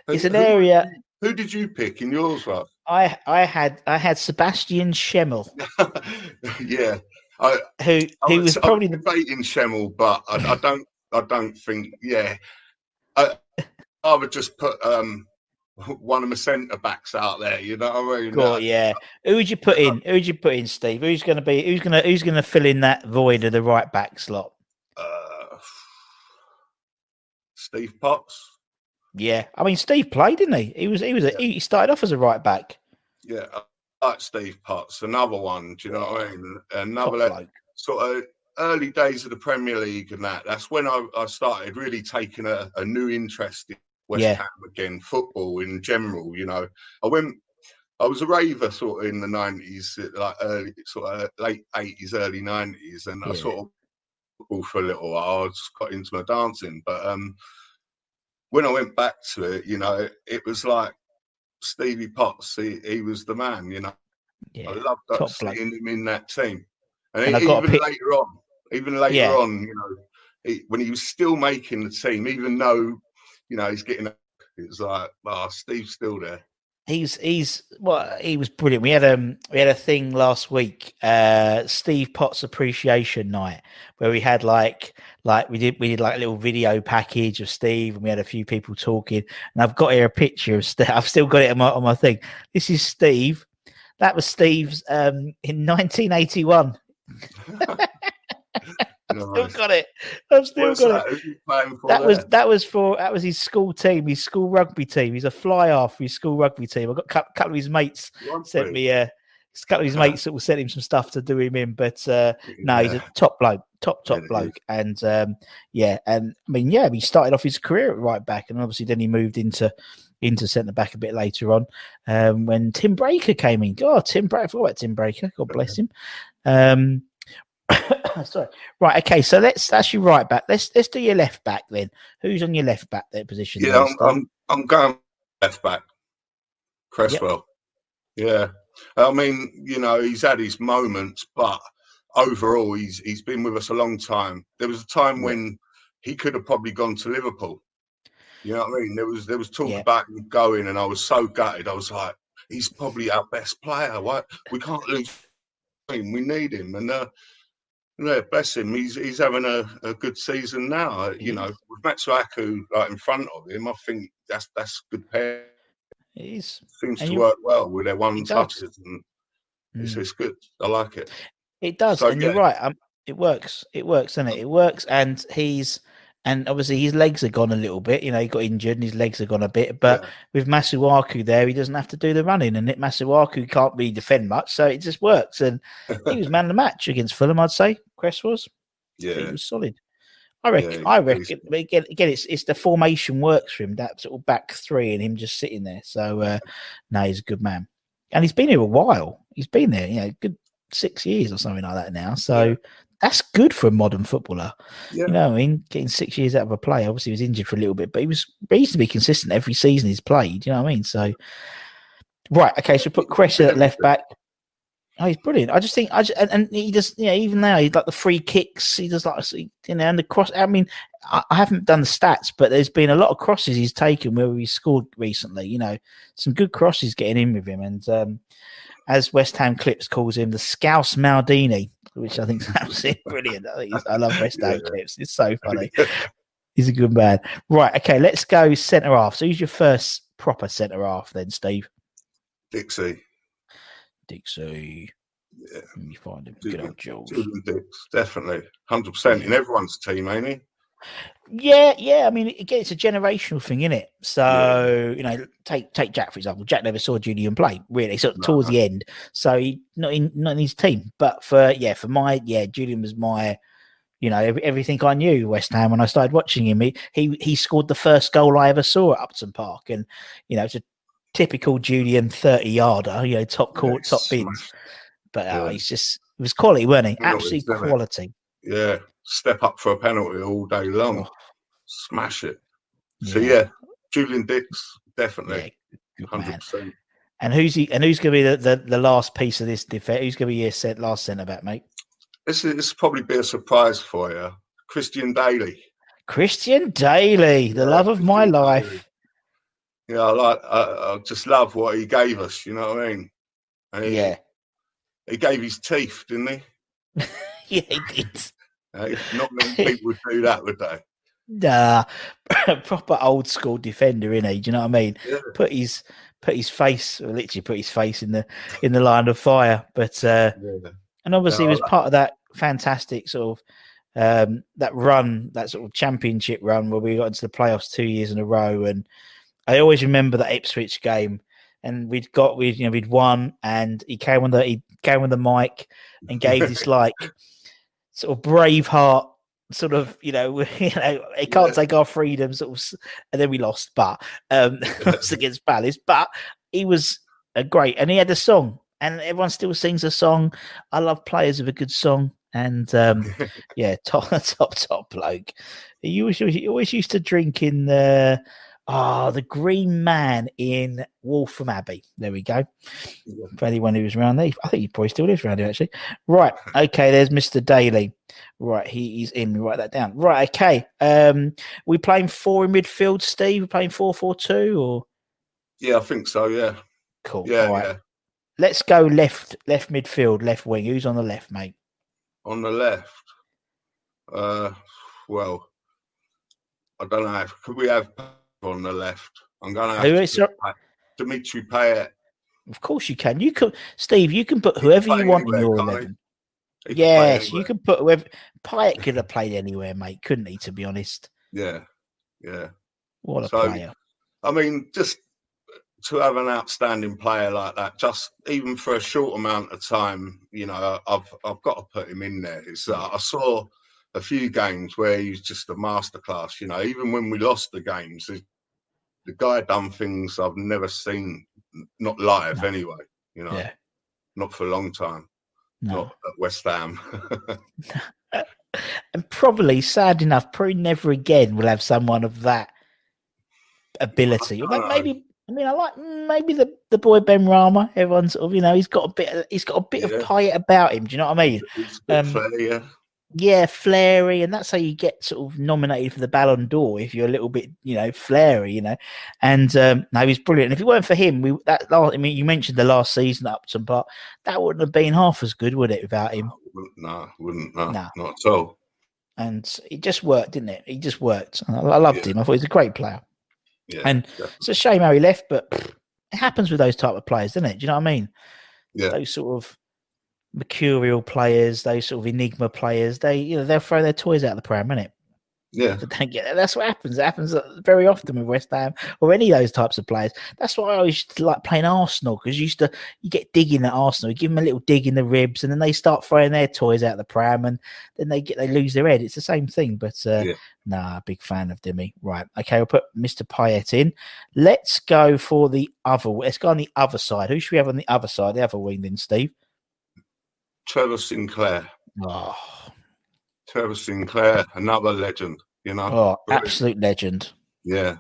Who- It's an who- area. Who did you pick in yours, Russ? I I had I had Sebastian Schemmel, yeah, I, who I who was I probably debating Schemmel, but I, I don't. I don't think. Yeah, I I would just put um one of my centre backs out there. You know what I mean? God, yeah. Who would you put in? Who would you put in, Steve? Who's going to be? Who's going to? Who's going to fill in that void of the right back slot? Uh, Steve Potts. Yeah, I mean, Steve played, didn't he? He was. He was. A, he started off as a right back. Yeah, I- like Steve Potts, another one. Do you know what I mean? Another bloke. sort of early days of the Premier League and that. That's when I, I started really taking a, a new interest in West Yeah. Ham again, football in general. You know, I went. I was a raver sort of in the nineties, like early, sort of late eighties, early nineties, and I sort of for a little while. I just got into my dancing, but um, when I went back to it, you know, it was like Stevie Potts. He, he was the man. You know, Yeah. I loved that, seeing bloke. him in that team. And, And he- I got a even pic- later on, even later Yeah. on, you know, he, when he was still making the team, even though, you know, he's getting, it was like, oh, Steve's still there. He's he's well, he was brilliant. We had um we had a thing last week, uh Steve Potts appreciation night, where we had like like we did we did like a little video package of Steve and we had a few people talking. And I've got here a picture of Steve. I've still got it on my on my thing. This is Steve. That was Steve's um in 1981. Still got it. I've still What's got that? it. That was that was for that was his school team, his school rugby team. He's a fly half for his school rugby team. I got a couple, of his mates sent me uh, a couple of his mates that will send him some stuff to do him in. But uh, no, he's a top bloke, top top Yeah, is. bloke, and um, yeah, and I mean, yeah, he started off his career at right back, and obviously then he moved into into centre back a bit later on um, when Tim Breacker came in. God, Tim Breacker, I forgot about Tim Breacker. God bless him. Um, sorry. Right. Okay. So let's that's your right back. Let's let's do your left back then. Who's on your left back there position? Yeah, I'm, I'm, I'm going left back. Cresswell. Yeah. I mean, you know, he's had his moments, but overall, he's he's been with us a long time. There was a time Yeah. when he could have probably gone to Liverpool. You know what I mean? There was there was talk Yeah. about him going, and I was so gutted. I was like, he's probably our best player. What we can't lose him. We need him, and uh, yeah, bless him. He's he's having a, a good season now. Uh, You know, with Masuaku like in front of him, I think that's that's good pair. It is. Seems And to you- work well with their one touches, and it's, Mm. it's good. I like it. It does, So, and you're right. Um, it works. It works, doesn't it? It works, and he's and obviously his legs are gone a little bit. You know, he got injured and his legs are gone a bit. But Yeah. with Masuaku there, he doesn't have to do the running, and it Masuaku can't really defend much, so it just works. And he was man of the match against Fulham, I'd say. Cress was. Yeah, He was solid. I reckon. Yeah, I reckon. But again, again, it's it's the formation works for him. That sort of back three and him just sitting there. So uh, no, he's a good man, and he's been here a while. He's been there, you know, good six years or something like that now. So. That's good for a modern footballer. yeah. You know, what I mean, getting six years out of a player. Obviously, he was injured for a little bit, but he was he be consistent every season he's played. You know what I mean? So right, okay. So put Cressy at left back. Oh, he's brilliant. I just think I just, and, and he just you know, even now he like the free kicks. He does like you know, and the cross. I mean, I, I haven't done the stats, but there's been a lot of crosses he's taken where he's scored recently. You know, some good crosses getting in with him, and um, as West Ham Clips calls him, the Scouse Maldini, which I think is absolutely brilliant. I, think I love West Ham Yeah. Clips. It's so funny. He's a good man. Right. Okay. Let's go centre half. So who's your first proper centre half then, Steve? Dixie, Dixie. Yeah. Let me find him. Good old Jules. Julian Dicks, definitely, hundred percent in everyone's team, ain't he? Yeah, yeah. I mean, again, it's a generational thing, isn't it? So you know, take take Jack for example. Jack never saw Julian play really, sort of No. towards the end. So he not in not in his team. But for yeah, for my yeah, Julian was my. You know every, everything I knew West Ham when I started watching him. He, he he scored the first goal I ever saw at Upton Park, and you know it's a typical Julian thirty yarder. You know top court, Yeah, top bins. But uh, Yeah. he's just it was quality, weren't he? Penalties, Absolute quality. Yeah, step up for a penalty all day long, Oh. smash it. So Yeah. yeah, Julian Dicks, definitely, hundred percent. And who's he? And who's going to be the, the, the last piece of this defense? Who's going to be your set, last centre back, mate? This is this will probably be a surprise for you, Christian Daly. Christian Daly, the love of my Daly. life. Yeah, I like. I, I just love what he gave us. You know what I mean? And he, Yeah, he gave his teeth, didn't he? yeah, he did. Uh, not many people would do that, would they? Nah, proper old school defender, in he? Do you know what I mean? Yeah. Put his put his face, literally put his face in the in the line of fire. But uh, Yeah. and obviously No, he was like- part of that fantastic sort of um that run that sort of championship run where we got into the playoffs two years in a row and i always remember that ipswich game and we'd got we you know we'd won, and he came on the he came on the mic and gave this like sort of Braveheart sort of you know you know it can't Yeah. take our freedom sort of and then we lost but um against Palace but he was a great and he had a song and everyone still sings a song. I love players with a good song and um yeah top top top bloke. He always he always used to drink in the ah the Green Man in Waltham Abbey there we go for anyone who was around there I think he probably still lives around here actually right okay there's Mr Daly Right, he, he's in. We write that down. Right, okay. Um, we playing four in midfield, Steve. We're playing four four two, or Yeah, I think so. Yeah, cool. yeah, right. yeah. Let's go left, left midfield, left wing. Who's on the left, mate? On the left, uh, well, I don't know. Could we have on the left? I'm gonna have Who to is it? Dimitri Payet. Of course you can. You can, Steve. You can put whoever you want in your eleven. He can play Yes, you can put whoever. Payet could have played anywhere, mate. Couldn't he? To be honest, Yeah, yeah. what a So- player. I mean, just to have an outstanding player like that, just even for a short amount of time, you know, I've I've got to put him in there. It's, uh, I saw a few games where he's just a masterclass. You know, even when we lost the games, the, guy done things I've never seen, not live No. anyway. You know, Yeah. not for a long time, No. not at West Ham. and probably, sad enough, probably never again will have someone of that ability. Dunno. maybe, I mean, I like mm, maybe the, the boy Benrahma. Everyone's sort of, you know, he's got a bit, of, he's got a bit Yeah. of Payet about him. Do you know what I mean? He's a bit Um, fair, yeah. Yeah, flary, and that's how you get sort of nominated for the Ballon d'Or if you're a little bit, you know, flary, you know. And um, no, he's brilliant. And if it weren't for him, we that last, I mean, you mentioned the last season at Upton Park, that wouldn't have been half as good, would it, without him? No, wouldn't, no, No. not at all. and it just worked, didn't it? He just worked. I, I loved Yeah. him. I thought he was a great player. Yeah, And definitely. it's a shame how he left, but pff, it happens with those type of players, doesn't it? Do you know what I mean? yeah, Those sort of mercurial players, those sort of enigma players, they you know they'll throw their toys out of the pram, yeah. But don't get that's what happens. It happens uh, very often with West Ham or any of those types of players. That's why I always like playing Arsenal because you used to you get digging at Arsenal, you give them a little dig in the ribs, and then they start throwing their toys out the pram, and then they get they lose their head. It's the same thing, but uh, Yeah. nah, big fan of Demi. Right, okay, we'll put Mr. Payet in. Let's go for the other. Let's go on the other side. Who should we have on the other side? The other wing, then, Steve. Trevor Sinclair. Oh, Trevor Sinclair, another legend. You know, oh brilliant. absolute legend. yeah,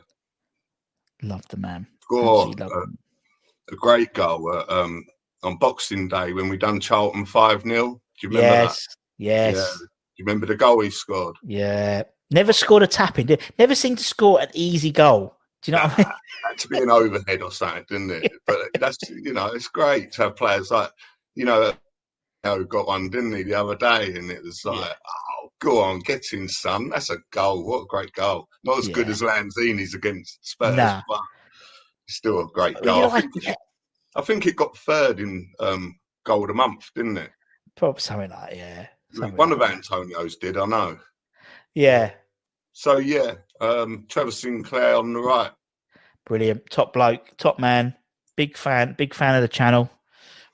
Love the man. scored love a, great goal uh, um, on Boxing Day when we done Charlton five 0 Do you remember that? Yes, yes. Yeah. Do you remember the goal he scored? Yeah. Never scored a tap in. Never seemed to score an easy goal. Do you know what I mean? Had to be an overhead or something, didn't it? But that's you know, it's great to have players like you know, got one, didn't he, the other day, and it was like, oh, go on, get in, son. That's a goal. What a great goal. Not as good Yeah. as Lanzini's against Spurs, Nah. but still a great goal. I, think, it- I think it got third in um, goal of the month, didn't it? Probably something like that, yeah. Something One like of that. Antonio's did, I know. Yeah. So yeah, um, Trevor Sinclair on the right. Brilliant. Top bloke, top man. Big fan, big fan of the channel.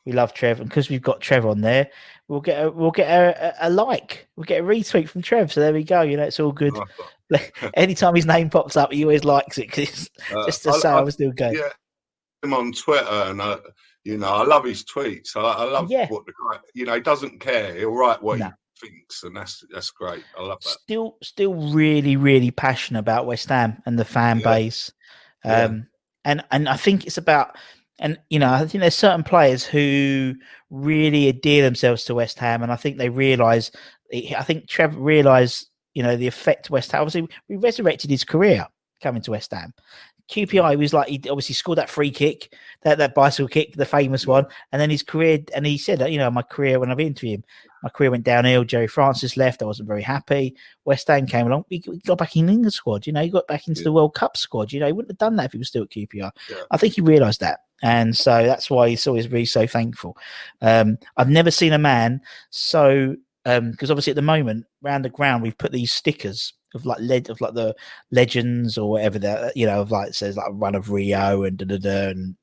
We love Trev, and because we've got Trev on there, we'll get a, we'll get a, a, a like, we'll get a retweet from Trev. So there we go. You know, it's all good. Anytime his name pops up, he always likes it 'cause Uh, just to I- say I- I was still going. yeah, him on Twitter, and uh, you know, I love his tweets. I, I love Yeah. what the guy, you know, he doesn't care. He'll write what No. he thinks, and that's that's great. I love that. still still really really passionate about West Ham and the fan Yeah. base Yeah. um and and I think it's about and you know I think there's certain players who really adhere themselves to West Ham and I think they realize eh, I think Trevor realized you know the effect West Ham obviously we resurrected his career coming to West Ham QPR was like he obviously scored that free kick, that that bicycle kick, the famous one, and then his career. And he said, you know, my career when I've interviewed him, my career went downhill. Gerry Francis left. I wasn't very happy. West Ham came along. He got back in the England squad. You know, he got back into Yeah. the World Cup squad. You know, he wouldn't have done that if he was still at QPR. Yeah. I think he realised that, and so that's why he's always really so thankful. Um, I've never seen a man so because obviously at the moment round the ground we've put these stickers of like led of like the legends or whatever that you know of like says like run of Rio and da da da and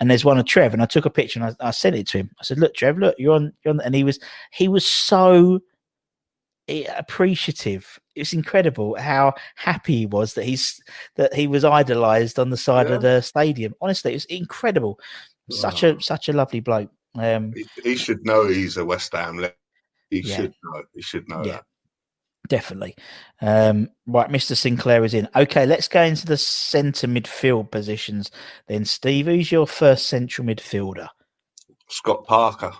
and there's one of Trev and I took a picture and I, I sent it to him. I said, "Look, Trev, look, you're on, you're on," and he was he was so appreciative. It's incredible how happy he was that he's that he was idolized on the side Yeah. of the stadium. Honestly, it's incredible. Such a such a lovely bloke. Um, He, he should know he's a West Ham. He Yeah. should know. He should know Yeah. that. Definitely. Um, right, Mr. Sinclair is in. Okay, let's go into the centre midfield positions then. Steve, who's your first central midfielder? Scott Parker.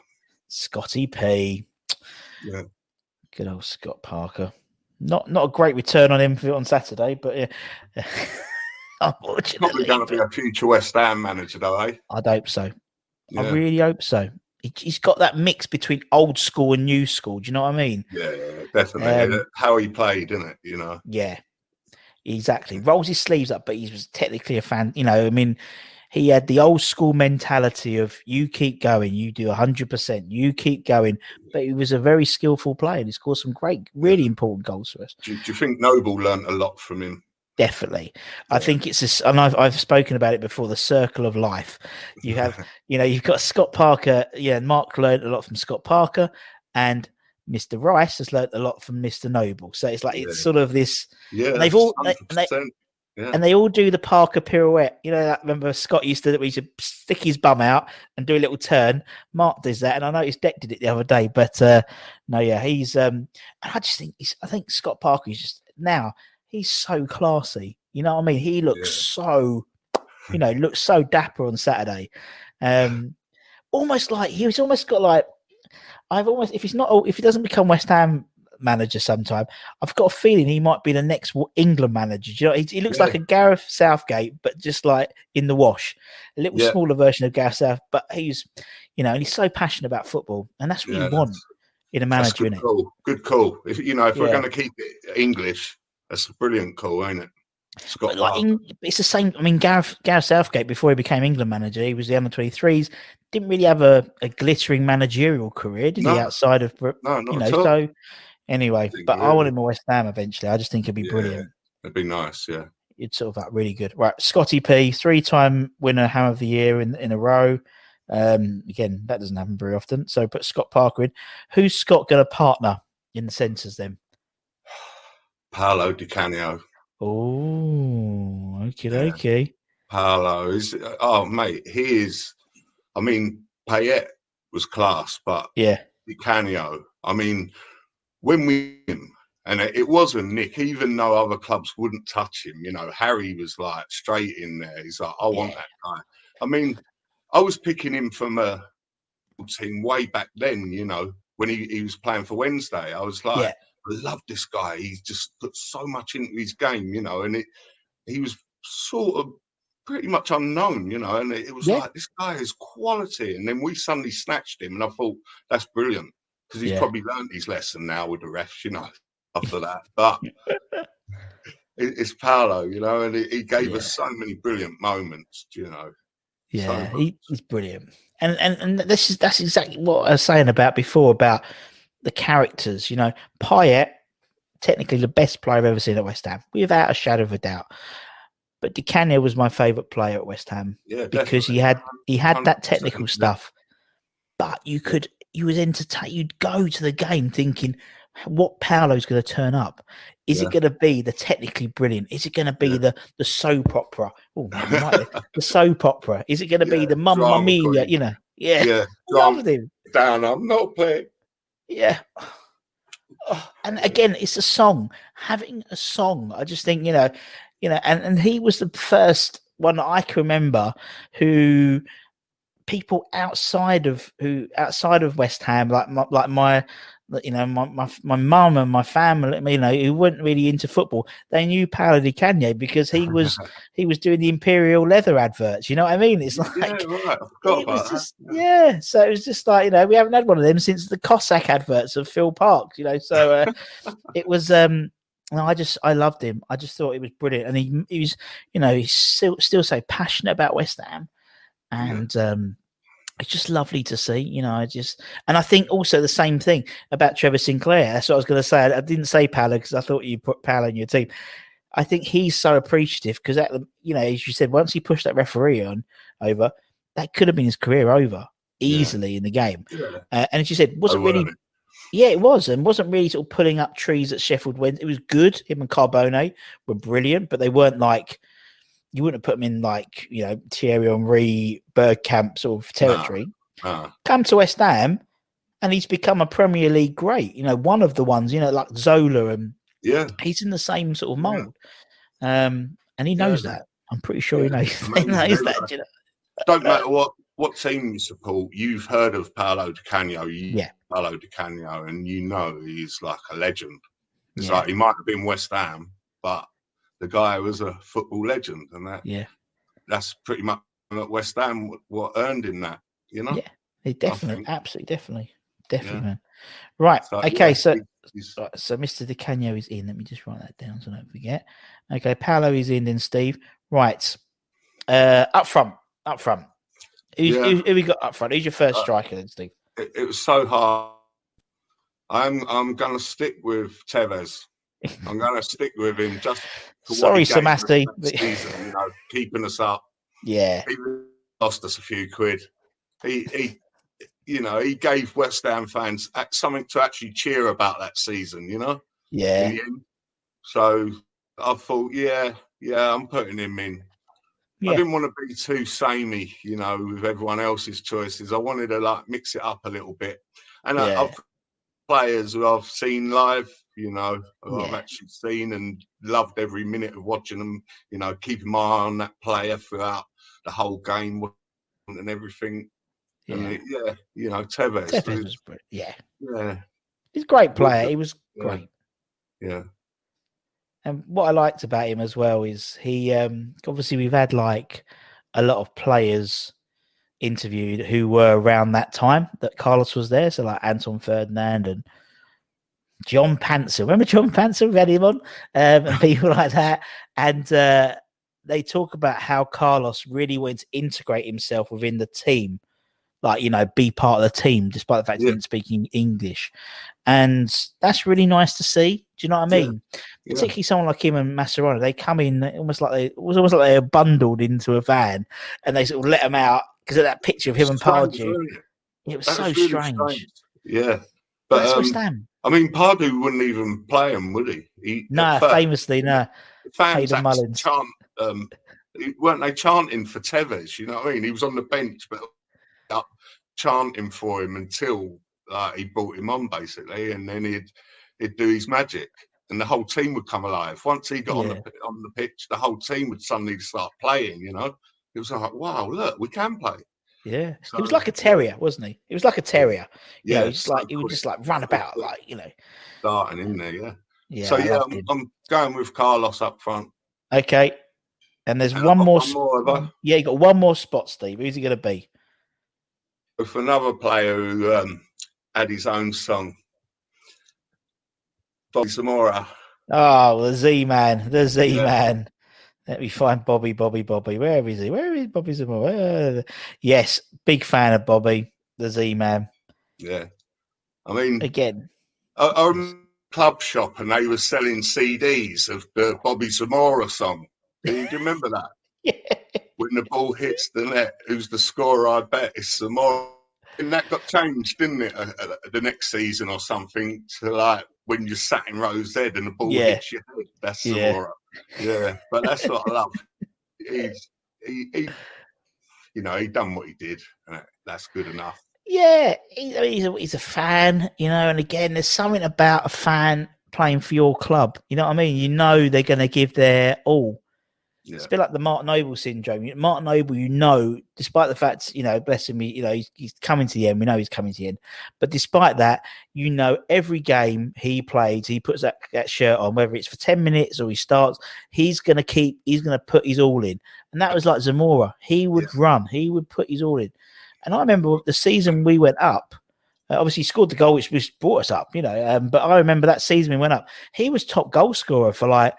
Scotty P. Yeah. Good old Scott Parker. Not not a great return on him on Saturday, but yeah. Probably going to be a future West Ham manager, though, eh? I'd hope so. Yeah. I really hope so. He, he's got that mix between old school and new school. Do you know what I mean? yeah, yeah, definitely. Um, How he played, isn't it? You know. Yeah, exactly. Rolls his sleeves up, but he was technically a fan. You know, I mean, he had the old school mentality of you keep going, you do 100%, you keep going. But he was a very skillful player and he scored some great, really important goals for us. Do, do you think Noble learned a lot from him? Definitely. I think it's this, and I've, I've spoken about it before the circle of life. You have, you know, you've got Scott Parker. Yeah, Mark learned a lot from Scott Parker, and Mr. Rice has learned a lot from Mr. Noble. So it's like, it's Yeah. sort of this. Yeah, they've all- they- and they- yeah. and they all do the Parker pirouette. You know, that remember Scott used to we used to stick his bum out and do a little turn. Mark does that, and I noticed Dec did it the other day. But uh no, yeah, he's um and I just think he's I think Scott Parker is just now he's so classy. You know what I mean? He looks Yeah. so you know, looks so dapper on Saturday. Um almost like he's almost got like I've almost if he's not if he doesn't become West Ham manager sometime, I've got a feeling he might be the next England manager. Do you know, he, he looks like a Gareth Southgate, but just like in the wash, a little Yeah. smaller version of Gareth South. But he's, you know, and he's so passionate about football, and that's what Yeah, you want in a manager, good call. Good call. If you know, if we're going to keep it English, that's a brilliant call, ain't it? Scott like in, it's the same. I mean, Gareth Gareth Southgate before he became England manager, he was the under twenty threes. Didn't really have a, a glittering managerial career, did he? Outside of no, not you know, at all. so anyway. think But I want him at West Ham eventually. I just think it'd be Yeah. brilliant. It'd be nice, yeah. it's sort of like really good. Right, Scotty P, three-time winner Ham of the Year in in a row. Um, again, that doesn't happen very often. So put Scott Parker in. Who's Scott going to partner in the centres then? Paolo Di Canio. Oh, okay, Yeah. okay. Paolo is oh mate, he is. I mean, Payet was class, but Yeah, Di Canio. I mean, when we him, and it, it wasn't Nick, even though other clubs wouldn't touch him. You know, Harry was like straight in there. He's like, I want Yeah. that guy. I mean, I was picking him from a team way back then. You know, when he, he was playing for Wednesday, I was like, Yeah. I love this guy. He's just put so much into his game. You know, and it he was sort of pretty much unknown, you know, and it, it was Yeah. like this guy is quality. And then we suddenly snatched him, and I thought that's brilliant because he's Yeah. probably learned his lesson now with the refs, you know, after that. But it, it's Paolo, you know, and he, he gave us so many brilliant moments, you know. yeah, So he, he's brilliant. And and and this is that's exactly what I was saying about before about the characters. You know, Payet, technically the best player I've ever seen at West Ham, without a shadow of a doubt. But Di Canio was my favourite player at West Ham. Yeah, because he had he had that technical stuff, but you could you was entertained. You'd go to the game thinking, what Paolo's going to turn up? Is Yeah. it going to be the technically brilliant? Is it going to be Yeah. the the soap opera? Oh, the soap opera. Is it going to be the Mamma Mia? You know, yeah, Yeah, loved him. down. I'm not playing. Yeah. Oh, and again, it's a song. Having a song, I just think you know, you know, and and he was the first one I can remember who people outside of who outside of West Ham, like my, like my you know my my my mum and my family, you know, who weren't really into football, they knew Paolo Di Canio because he was he was doing the Imperial leather adverts. You know what I mean? It's like yeah, right. It was just yeah. So it was just like you know we haven't had one of them since the Cossack adverts of Phil Parkes. You know, so uh, it was. um no, I just I loved him. I just thought it was brilliant, and he he was you know he's still still so passionate about West Ham, and um it's just lovely to see, you know. I just and I think also the same thing about Trevor Sinclair. That's what I was going to say. I, I didn't say Paolo because I thought you put Paolo in your team. I think he's so appreciative because at the you know, as you said, once he pushed that referee on over, that could have been his career over easily in the game. Yeah. Uh, and as you said, wasn't really yeah, it was, and wasn't really sort of pulling up trees at Sheffield Wednesday. It was good. Him and Carbone were brilliant, but they weren't like you wouldn't have put them in like you know Thierry Henry, Bergkamp sort of territory. Come to West Ham, and he's become a Premier League great. You know, one of the ones. You know, like Zola, and yeah. he's in the same sort of Yeah. mold. Um, and he knows man. that. I'm pretty sure he knows. he knows that. you know? Don't matter what what team you support, you've heard of Paolo Di Canio. Yeah. Paolo Di Canio, and you know he's like a legend. It's Yeah. like he might have been West Ham, but the guy was a football legend, and that Yeah, that's pretty much at West Ham what, earned him that. You know. Yeah. he definitely, absolutely, definitely, definitely, Yeah. man. Right. So, okay. yeah, So Right, so Mr. Di Canio is in. Let me just write that down so I don't forget. Okay, Paolo is in, then Steve. Right. Uh up front. Up front. Who's, Yeah. who, who we got up front? Who's your first Uh, striker then, Steve? it, it was so hard. I'm I'm gonna stick with Tevez. I'm gonna stick with him just. for Sorry, he gave us Samasti, season, you know, keeping us up. Yeah. He lost us a few quid. He he, you know, he gave West Ham fans something to actually cheer about that season. You know. Yeah. in the end. So I thought, yeah, yeah, I'm putting him in. I didn't want to be too samey, you know, with everyone else's choices. I wanted to like mix it up a little bit. And I, I've players who I've seen live, you know, who I've actually seen and loved every minute of watching them, you know, keeping my eye on that player throughout the whole game and everything. And Yeah. it- yeah, you know, Tevez. Tevez was-. Yeah. yeah, He's a great player. He was Yeah. great. yeah, And what I liked about him as well is he um obviously we've had like a lot of players interviewed who were around that time that Carlos was there. So like Anton Ferdinand and John Pantsil. Remember John Pantsil? Him on, um, and people like that. And uh, they talk about how Carlos really wanted to integrate himself within the team, like you know, be part of the team, despite the fact he Yeah. didn't speak English. And that's really nice to see. Do you know what I mean? yeah. particularly someone like him and Mascherano, they come in almost like they it was almost like they were bundled into a van and they sort of let them out because of that picture of him and Strange, Pardew. it? Was That so was really strange. Yeah, But but that's um, West Ham. I mean, Pardew wouldn't even play him, would he? he No, first, famously, no. fans Hayden actually Mullins. chant, um, weren't they chanting for Tevez? You know what I mean? He was on the bench, but up chanting for him until like, he brought him on, basically, and then he'd he'd do his magic, and the whole team would come alive. Once he got on the on the pitch, the whole team would suddenly start playing. You know, it was like, wow, look, we can play. Yeah, he was like a terrier, wasn't he? He was like a terrier. You know, Yeah, just so like he would just like run about, like you know. starting in there, yeah. Yeah. so yeah, I'm. I'm going with Carlos up front. Okay, and there's And one more. one more, yeah, you got one more spot, Steve. Who's he going to be? with another player who um, had his own song. Bobby Zamora. Oh, the Z man, the Z man. Let me find Bobby, Bobby, Bobby. Where is he? Where is Bobby Zamora? Yes, big fan of Bobby, the Z man. Yeah. I mean, Again, I, I remember club shop and they were selling CDs of the Bobby Zamora song. Do you, do you remember that? yeah, When the ball hits the net, who's the scorer? I bet it's Zamora. And that got changed, didn't it, uh, uh, the next season or something, to like when you're sat in Rose Head and the ball Yeah. hits your head. That's Yeah. Zamora. Yeah, but that's what I love. He's, he, he, you know, he done what he did, and that's good enough. yeah. He, I mean, he's, a, he's a fan, you know. And again, there's something about a fan playing for your club. You know what I mean? You know they're going to give their all. Yeah. It's a bit like the Martin Noble syndrome. Martin Noble, you know, despite the fact, you know, bless him, you know, he's, he's coming to the end. We know he's coming to the end. But despite that, you know, every game he plays, he puts that, that shirt on, whether it's for 10 minutes or he starts, he's going to keep, he's going to put his all in. And that was like Zamora. He would run, he would put his all in. And I remember the season we went up, uh, obviously he scored the goal which, which brought us up, you know. Um, but I remember that season we went up, he was top goal scorer for like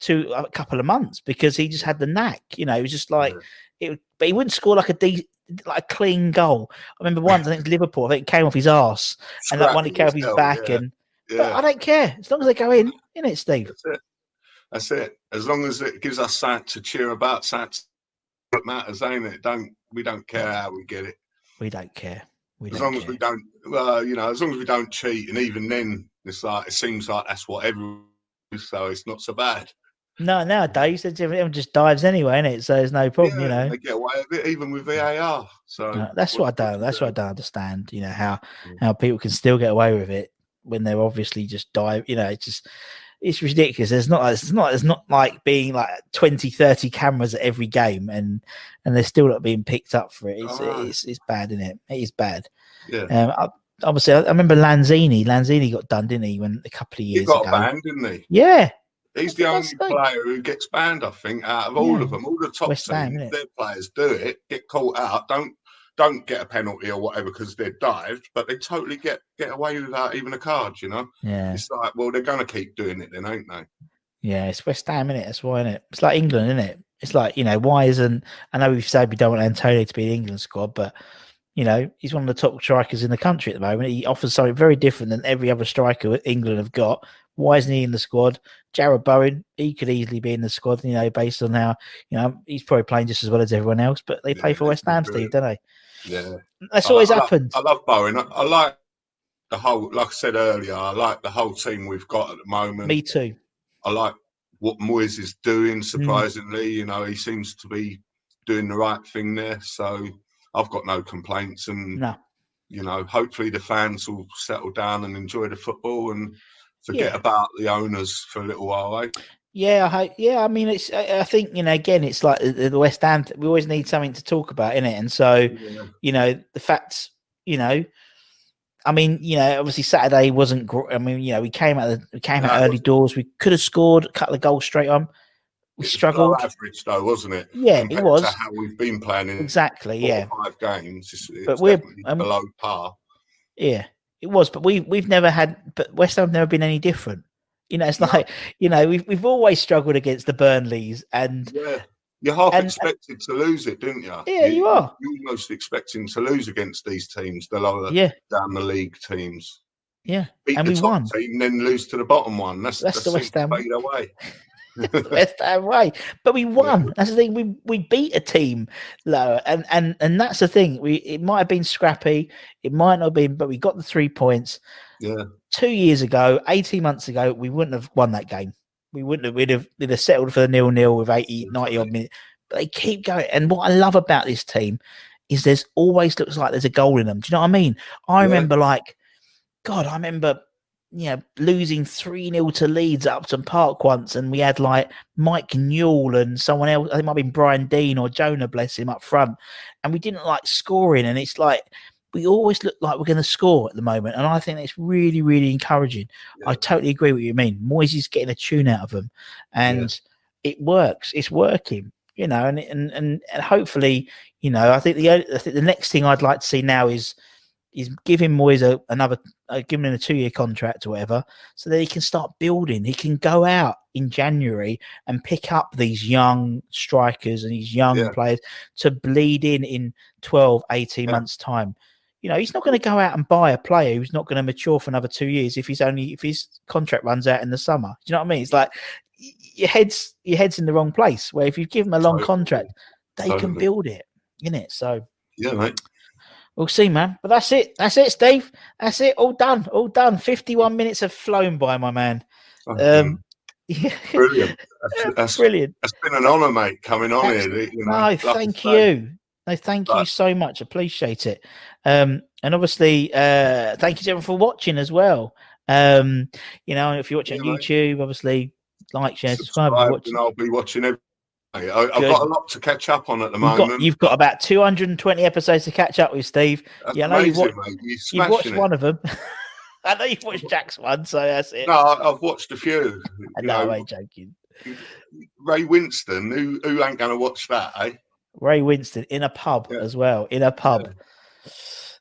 two a couple of months because he just had the knack, you know. He was just like, it, but he wouldn't score like a de- like a clean goal. I remember once, I think it was Liverpool, I think it came off his arse, and that one it came off his Scrappy as back. hell, And yeah. but I don't care as long as they go in, in it, Steve. That's it. That's it. As long as it gives us something to cheer about, something that matters, ain't it? Don't we don't care how we get it. We don't care. We As don't long as we don't, well, you know, as long as we don't cheat, and even then, it's like it seems like that's what everyone. So it's not so bad. No, nowadays everyone just dives anyway, in it. So there's no problem, you know. they get away with it even with VAR. So Uh, that's what I don't. That's what I don't understand. You know how Mm. how people can still get away with it when they're obviously just dive. You know, it's just it's ridiculous. It's not. It's not. It's not like being like 20, 30 cameras at every game, and and they're still not being picked up for it. It's Oh. it's, it's bad, isn't it? It is bad. Yeah, Um, I, obviously, I, I remember Lanzini. Lanzini got done, didn't he? When a couple of years he got ago. banned, didn't he? Yeah, He's the only player who gets banned, I think, out of all Yeah. of them. All the top West teams, innit? their players do it, get caught out, don't don't get a penalty or whatever because they're dived, but they totally get get away without even a card. You know, yeah, it's like, well, they're gonna keep doing it, then, ain't they? yeah. It's West Ham, it? That's why, is it? It's like England, isn't it? It's like you know, why isn't? I know we've said we don't want Antonio to be in England squad, but you know, he's one of the top strikers in the country at the moment. He offers something very different than every other striker England have got. Why isn't he in the squad? Jarrod Bowen, he could easily be in the squad, you know, based on how, you know, he's probably playing just as well as everyone else, but they play for West Ham. Steve, don't they? Yeah, That's I- always I, happened. I love Bowen. I, I like the whole, like I said earlier, I like the whole team we've got at the moment. Me too. I like what Moyes is doing. Mm. Surprisingly, you know, he seems to be doing the right thing there. So I've got no complaints, and No. you know, hopefully the fans will settle down and enjoy the football and forget Yeah. about the owners for a little while. Eh? Yeah, I, hope- yeah. I mean, it's. I, think you know. Again, it's like the, the West Ham. We always need something to talk about in it, and so you know the facts. You know, I mean, you know, obviously Saturday wasn't. gr- I mean, you know, we came out. The, we came No, out early doors. We could have scored a couple of goals straight on. We struggled. average though, wasn't it? Yeah, it was. To how we've been playing Exactly. Yeah. five games, it's, it's But we're- um, below par. Yeah, it was, but we we've never had, but West Ham have never been any different. You know, it's No. like you know we've we've always struggled against the Burnleys, and Yeah. You're half and- expected to lose it, didn't you? Yeah, you are. You're almost expecting to lose against these teams, the lower yeah, down the league teams. yeah, Beat And the we top won. team, then lose to the bottom one. That's That's that the West Ham. way. The West Ham way. But we won. That's the thing. We we beat a team lower, and and and that's the thing. We it might have been scrappy, it might not have been, but we got the three points. Yeah, Two years ago, eighteen months ago, we wouldn't have won that game. We wouldn't have. We'd have, we'd have settled for the nil nil with 80, 90 odd minutes. But they keep going. And what I love about this team is there's always looks like there's a goal in them. Do you know what I mean? I Yeah. remember like, God, I remember, you know, losing 3 0 to Leeds at Upton Park once. And we had like Mike Newell and someone else. I think it might have been Brian Deane or Jonah, bless him, up front. And we didn't like scoring. And it's like, we always look like we're going to score at the moment. And I think it's really, really encouraging. I totally agree with what you mean. Moyes is getting a tune out of them. And it works. It's working. You know, and and and, and hopefully, you know, I think the I think the next thing I'd like to see now is is giving Moyes a, another, uh, giving him a two year contract or whatever, so that he can start building. He can go out in January and pick up these young strikers and these young Yeah. players to bleed in in 12, 18 Yeah. months' time. You know, he's not going to go out and buy a player who's not going to mature for another two years if he's only if his contract runs out in the summer. Do you know what I mean? It's like your head's your head's in the wrong place. Where if you give him a long Totally. contract, they can build it, in it. So yeah, mate. We'll see, man. But that's it. That's it, Steve. That's it. All done. All done. Fifty-one minutes have flown by, my man. Um, yeah, brilliant. That's, that's, brilliant. that's been an honour, mate, coming on That's- here. You know, No, thank you. No, thank you so much. Appreciate it. Um, and obviously, uh, thank you to everyone for watching as well. Um, you know, if you're watching on Yeah, mate. YouTube, obviously, like, share, subscribe. Subscribe, watch. and I'll be watching every. I, I've Good. got a lot to catch up on at the You've moment. got, you've got about 220 episodes to catch up with, Steve. That's yeah, I know you've amazing, wa- mate. You're You've watched it. one of them. I know you've watched Jack's one, so that's it. No, I've watched a few. I You know, know, I ain't joking. Ray Winstone. Who who ain't going to watch that? Eh? Ray Winstone in a pub Yeah. as well. In a pub.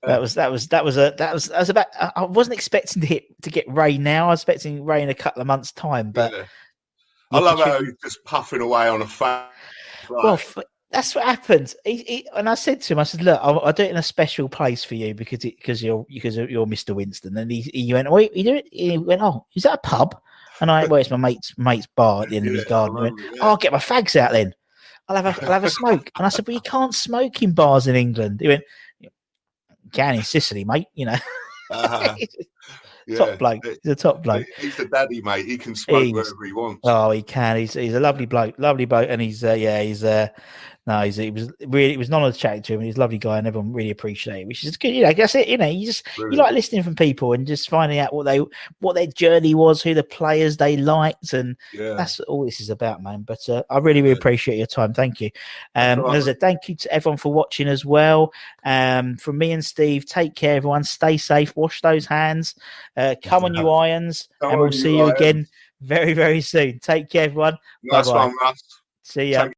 That was that was that was a that was that was about. I I wasn't expecting to hit to get Ray now. I was expecting Ray in a couple of months' time, but Yeah. I love how he's just puffing away on a fan. well, f- that's what happened. He, he, and I said to him, I said, "Look, I'll, I'll do it in a special place for you because it, because you're because you're Mr. Winstone." And he, he went, "Wait, you do it?" He went, "Oh, is that a pub?" And I, well, it's my mate's mate's bar at the end of his garden. Went, oh, I'll get my fags out then. I'll have a I'll have a smoke. And I said, "But you can't smoke in bars in England." He went, "You "Can in Sicily, mate. You know." Uh-huh. Yeah. top bloke. He's a top bloke. He's a daddy, mate. He can smoke He's- wherever he wants. Oh, he can. He's he's a lovely bloke, lovely bloke, and he's uh, yeah, he's uh, no, he's he was really it was an honour to chat to him. He's a lovely guy, and everyone really appreciate it, which is good. You know, that's it. You know, you just you like listening from people and just finding out what they what their journey was, who the players they liked, and yeah. that's all this is about, man. But uh, I really, really appreciate your time. Thank you. Um, as a thank you to everyone for watching as well. Um, from me and Steve, take care, everyone. Stay safe. Wash those hands. Uh, come on, you irons, Come and we'll see you you irons. again very, very soon. Take care, everyone. nice bye-bye. one, Russ. See ya. Take-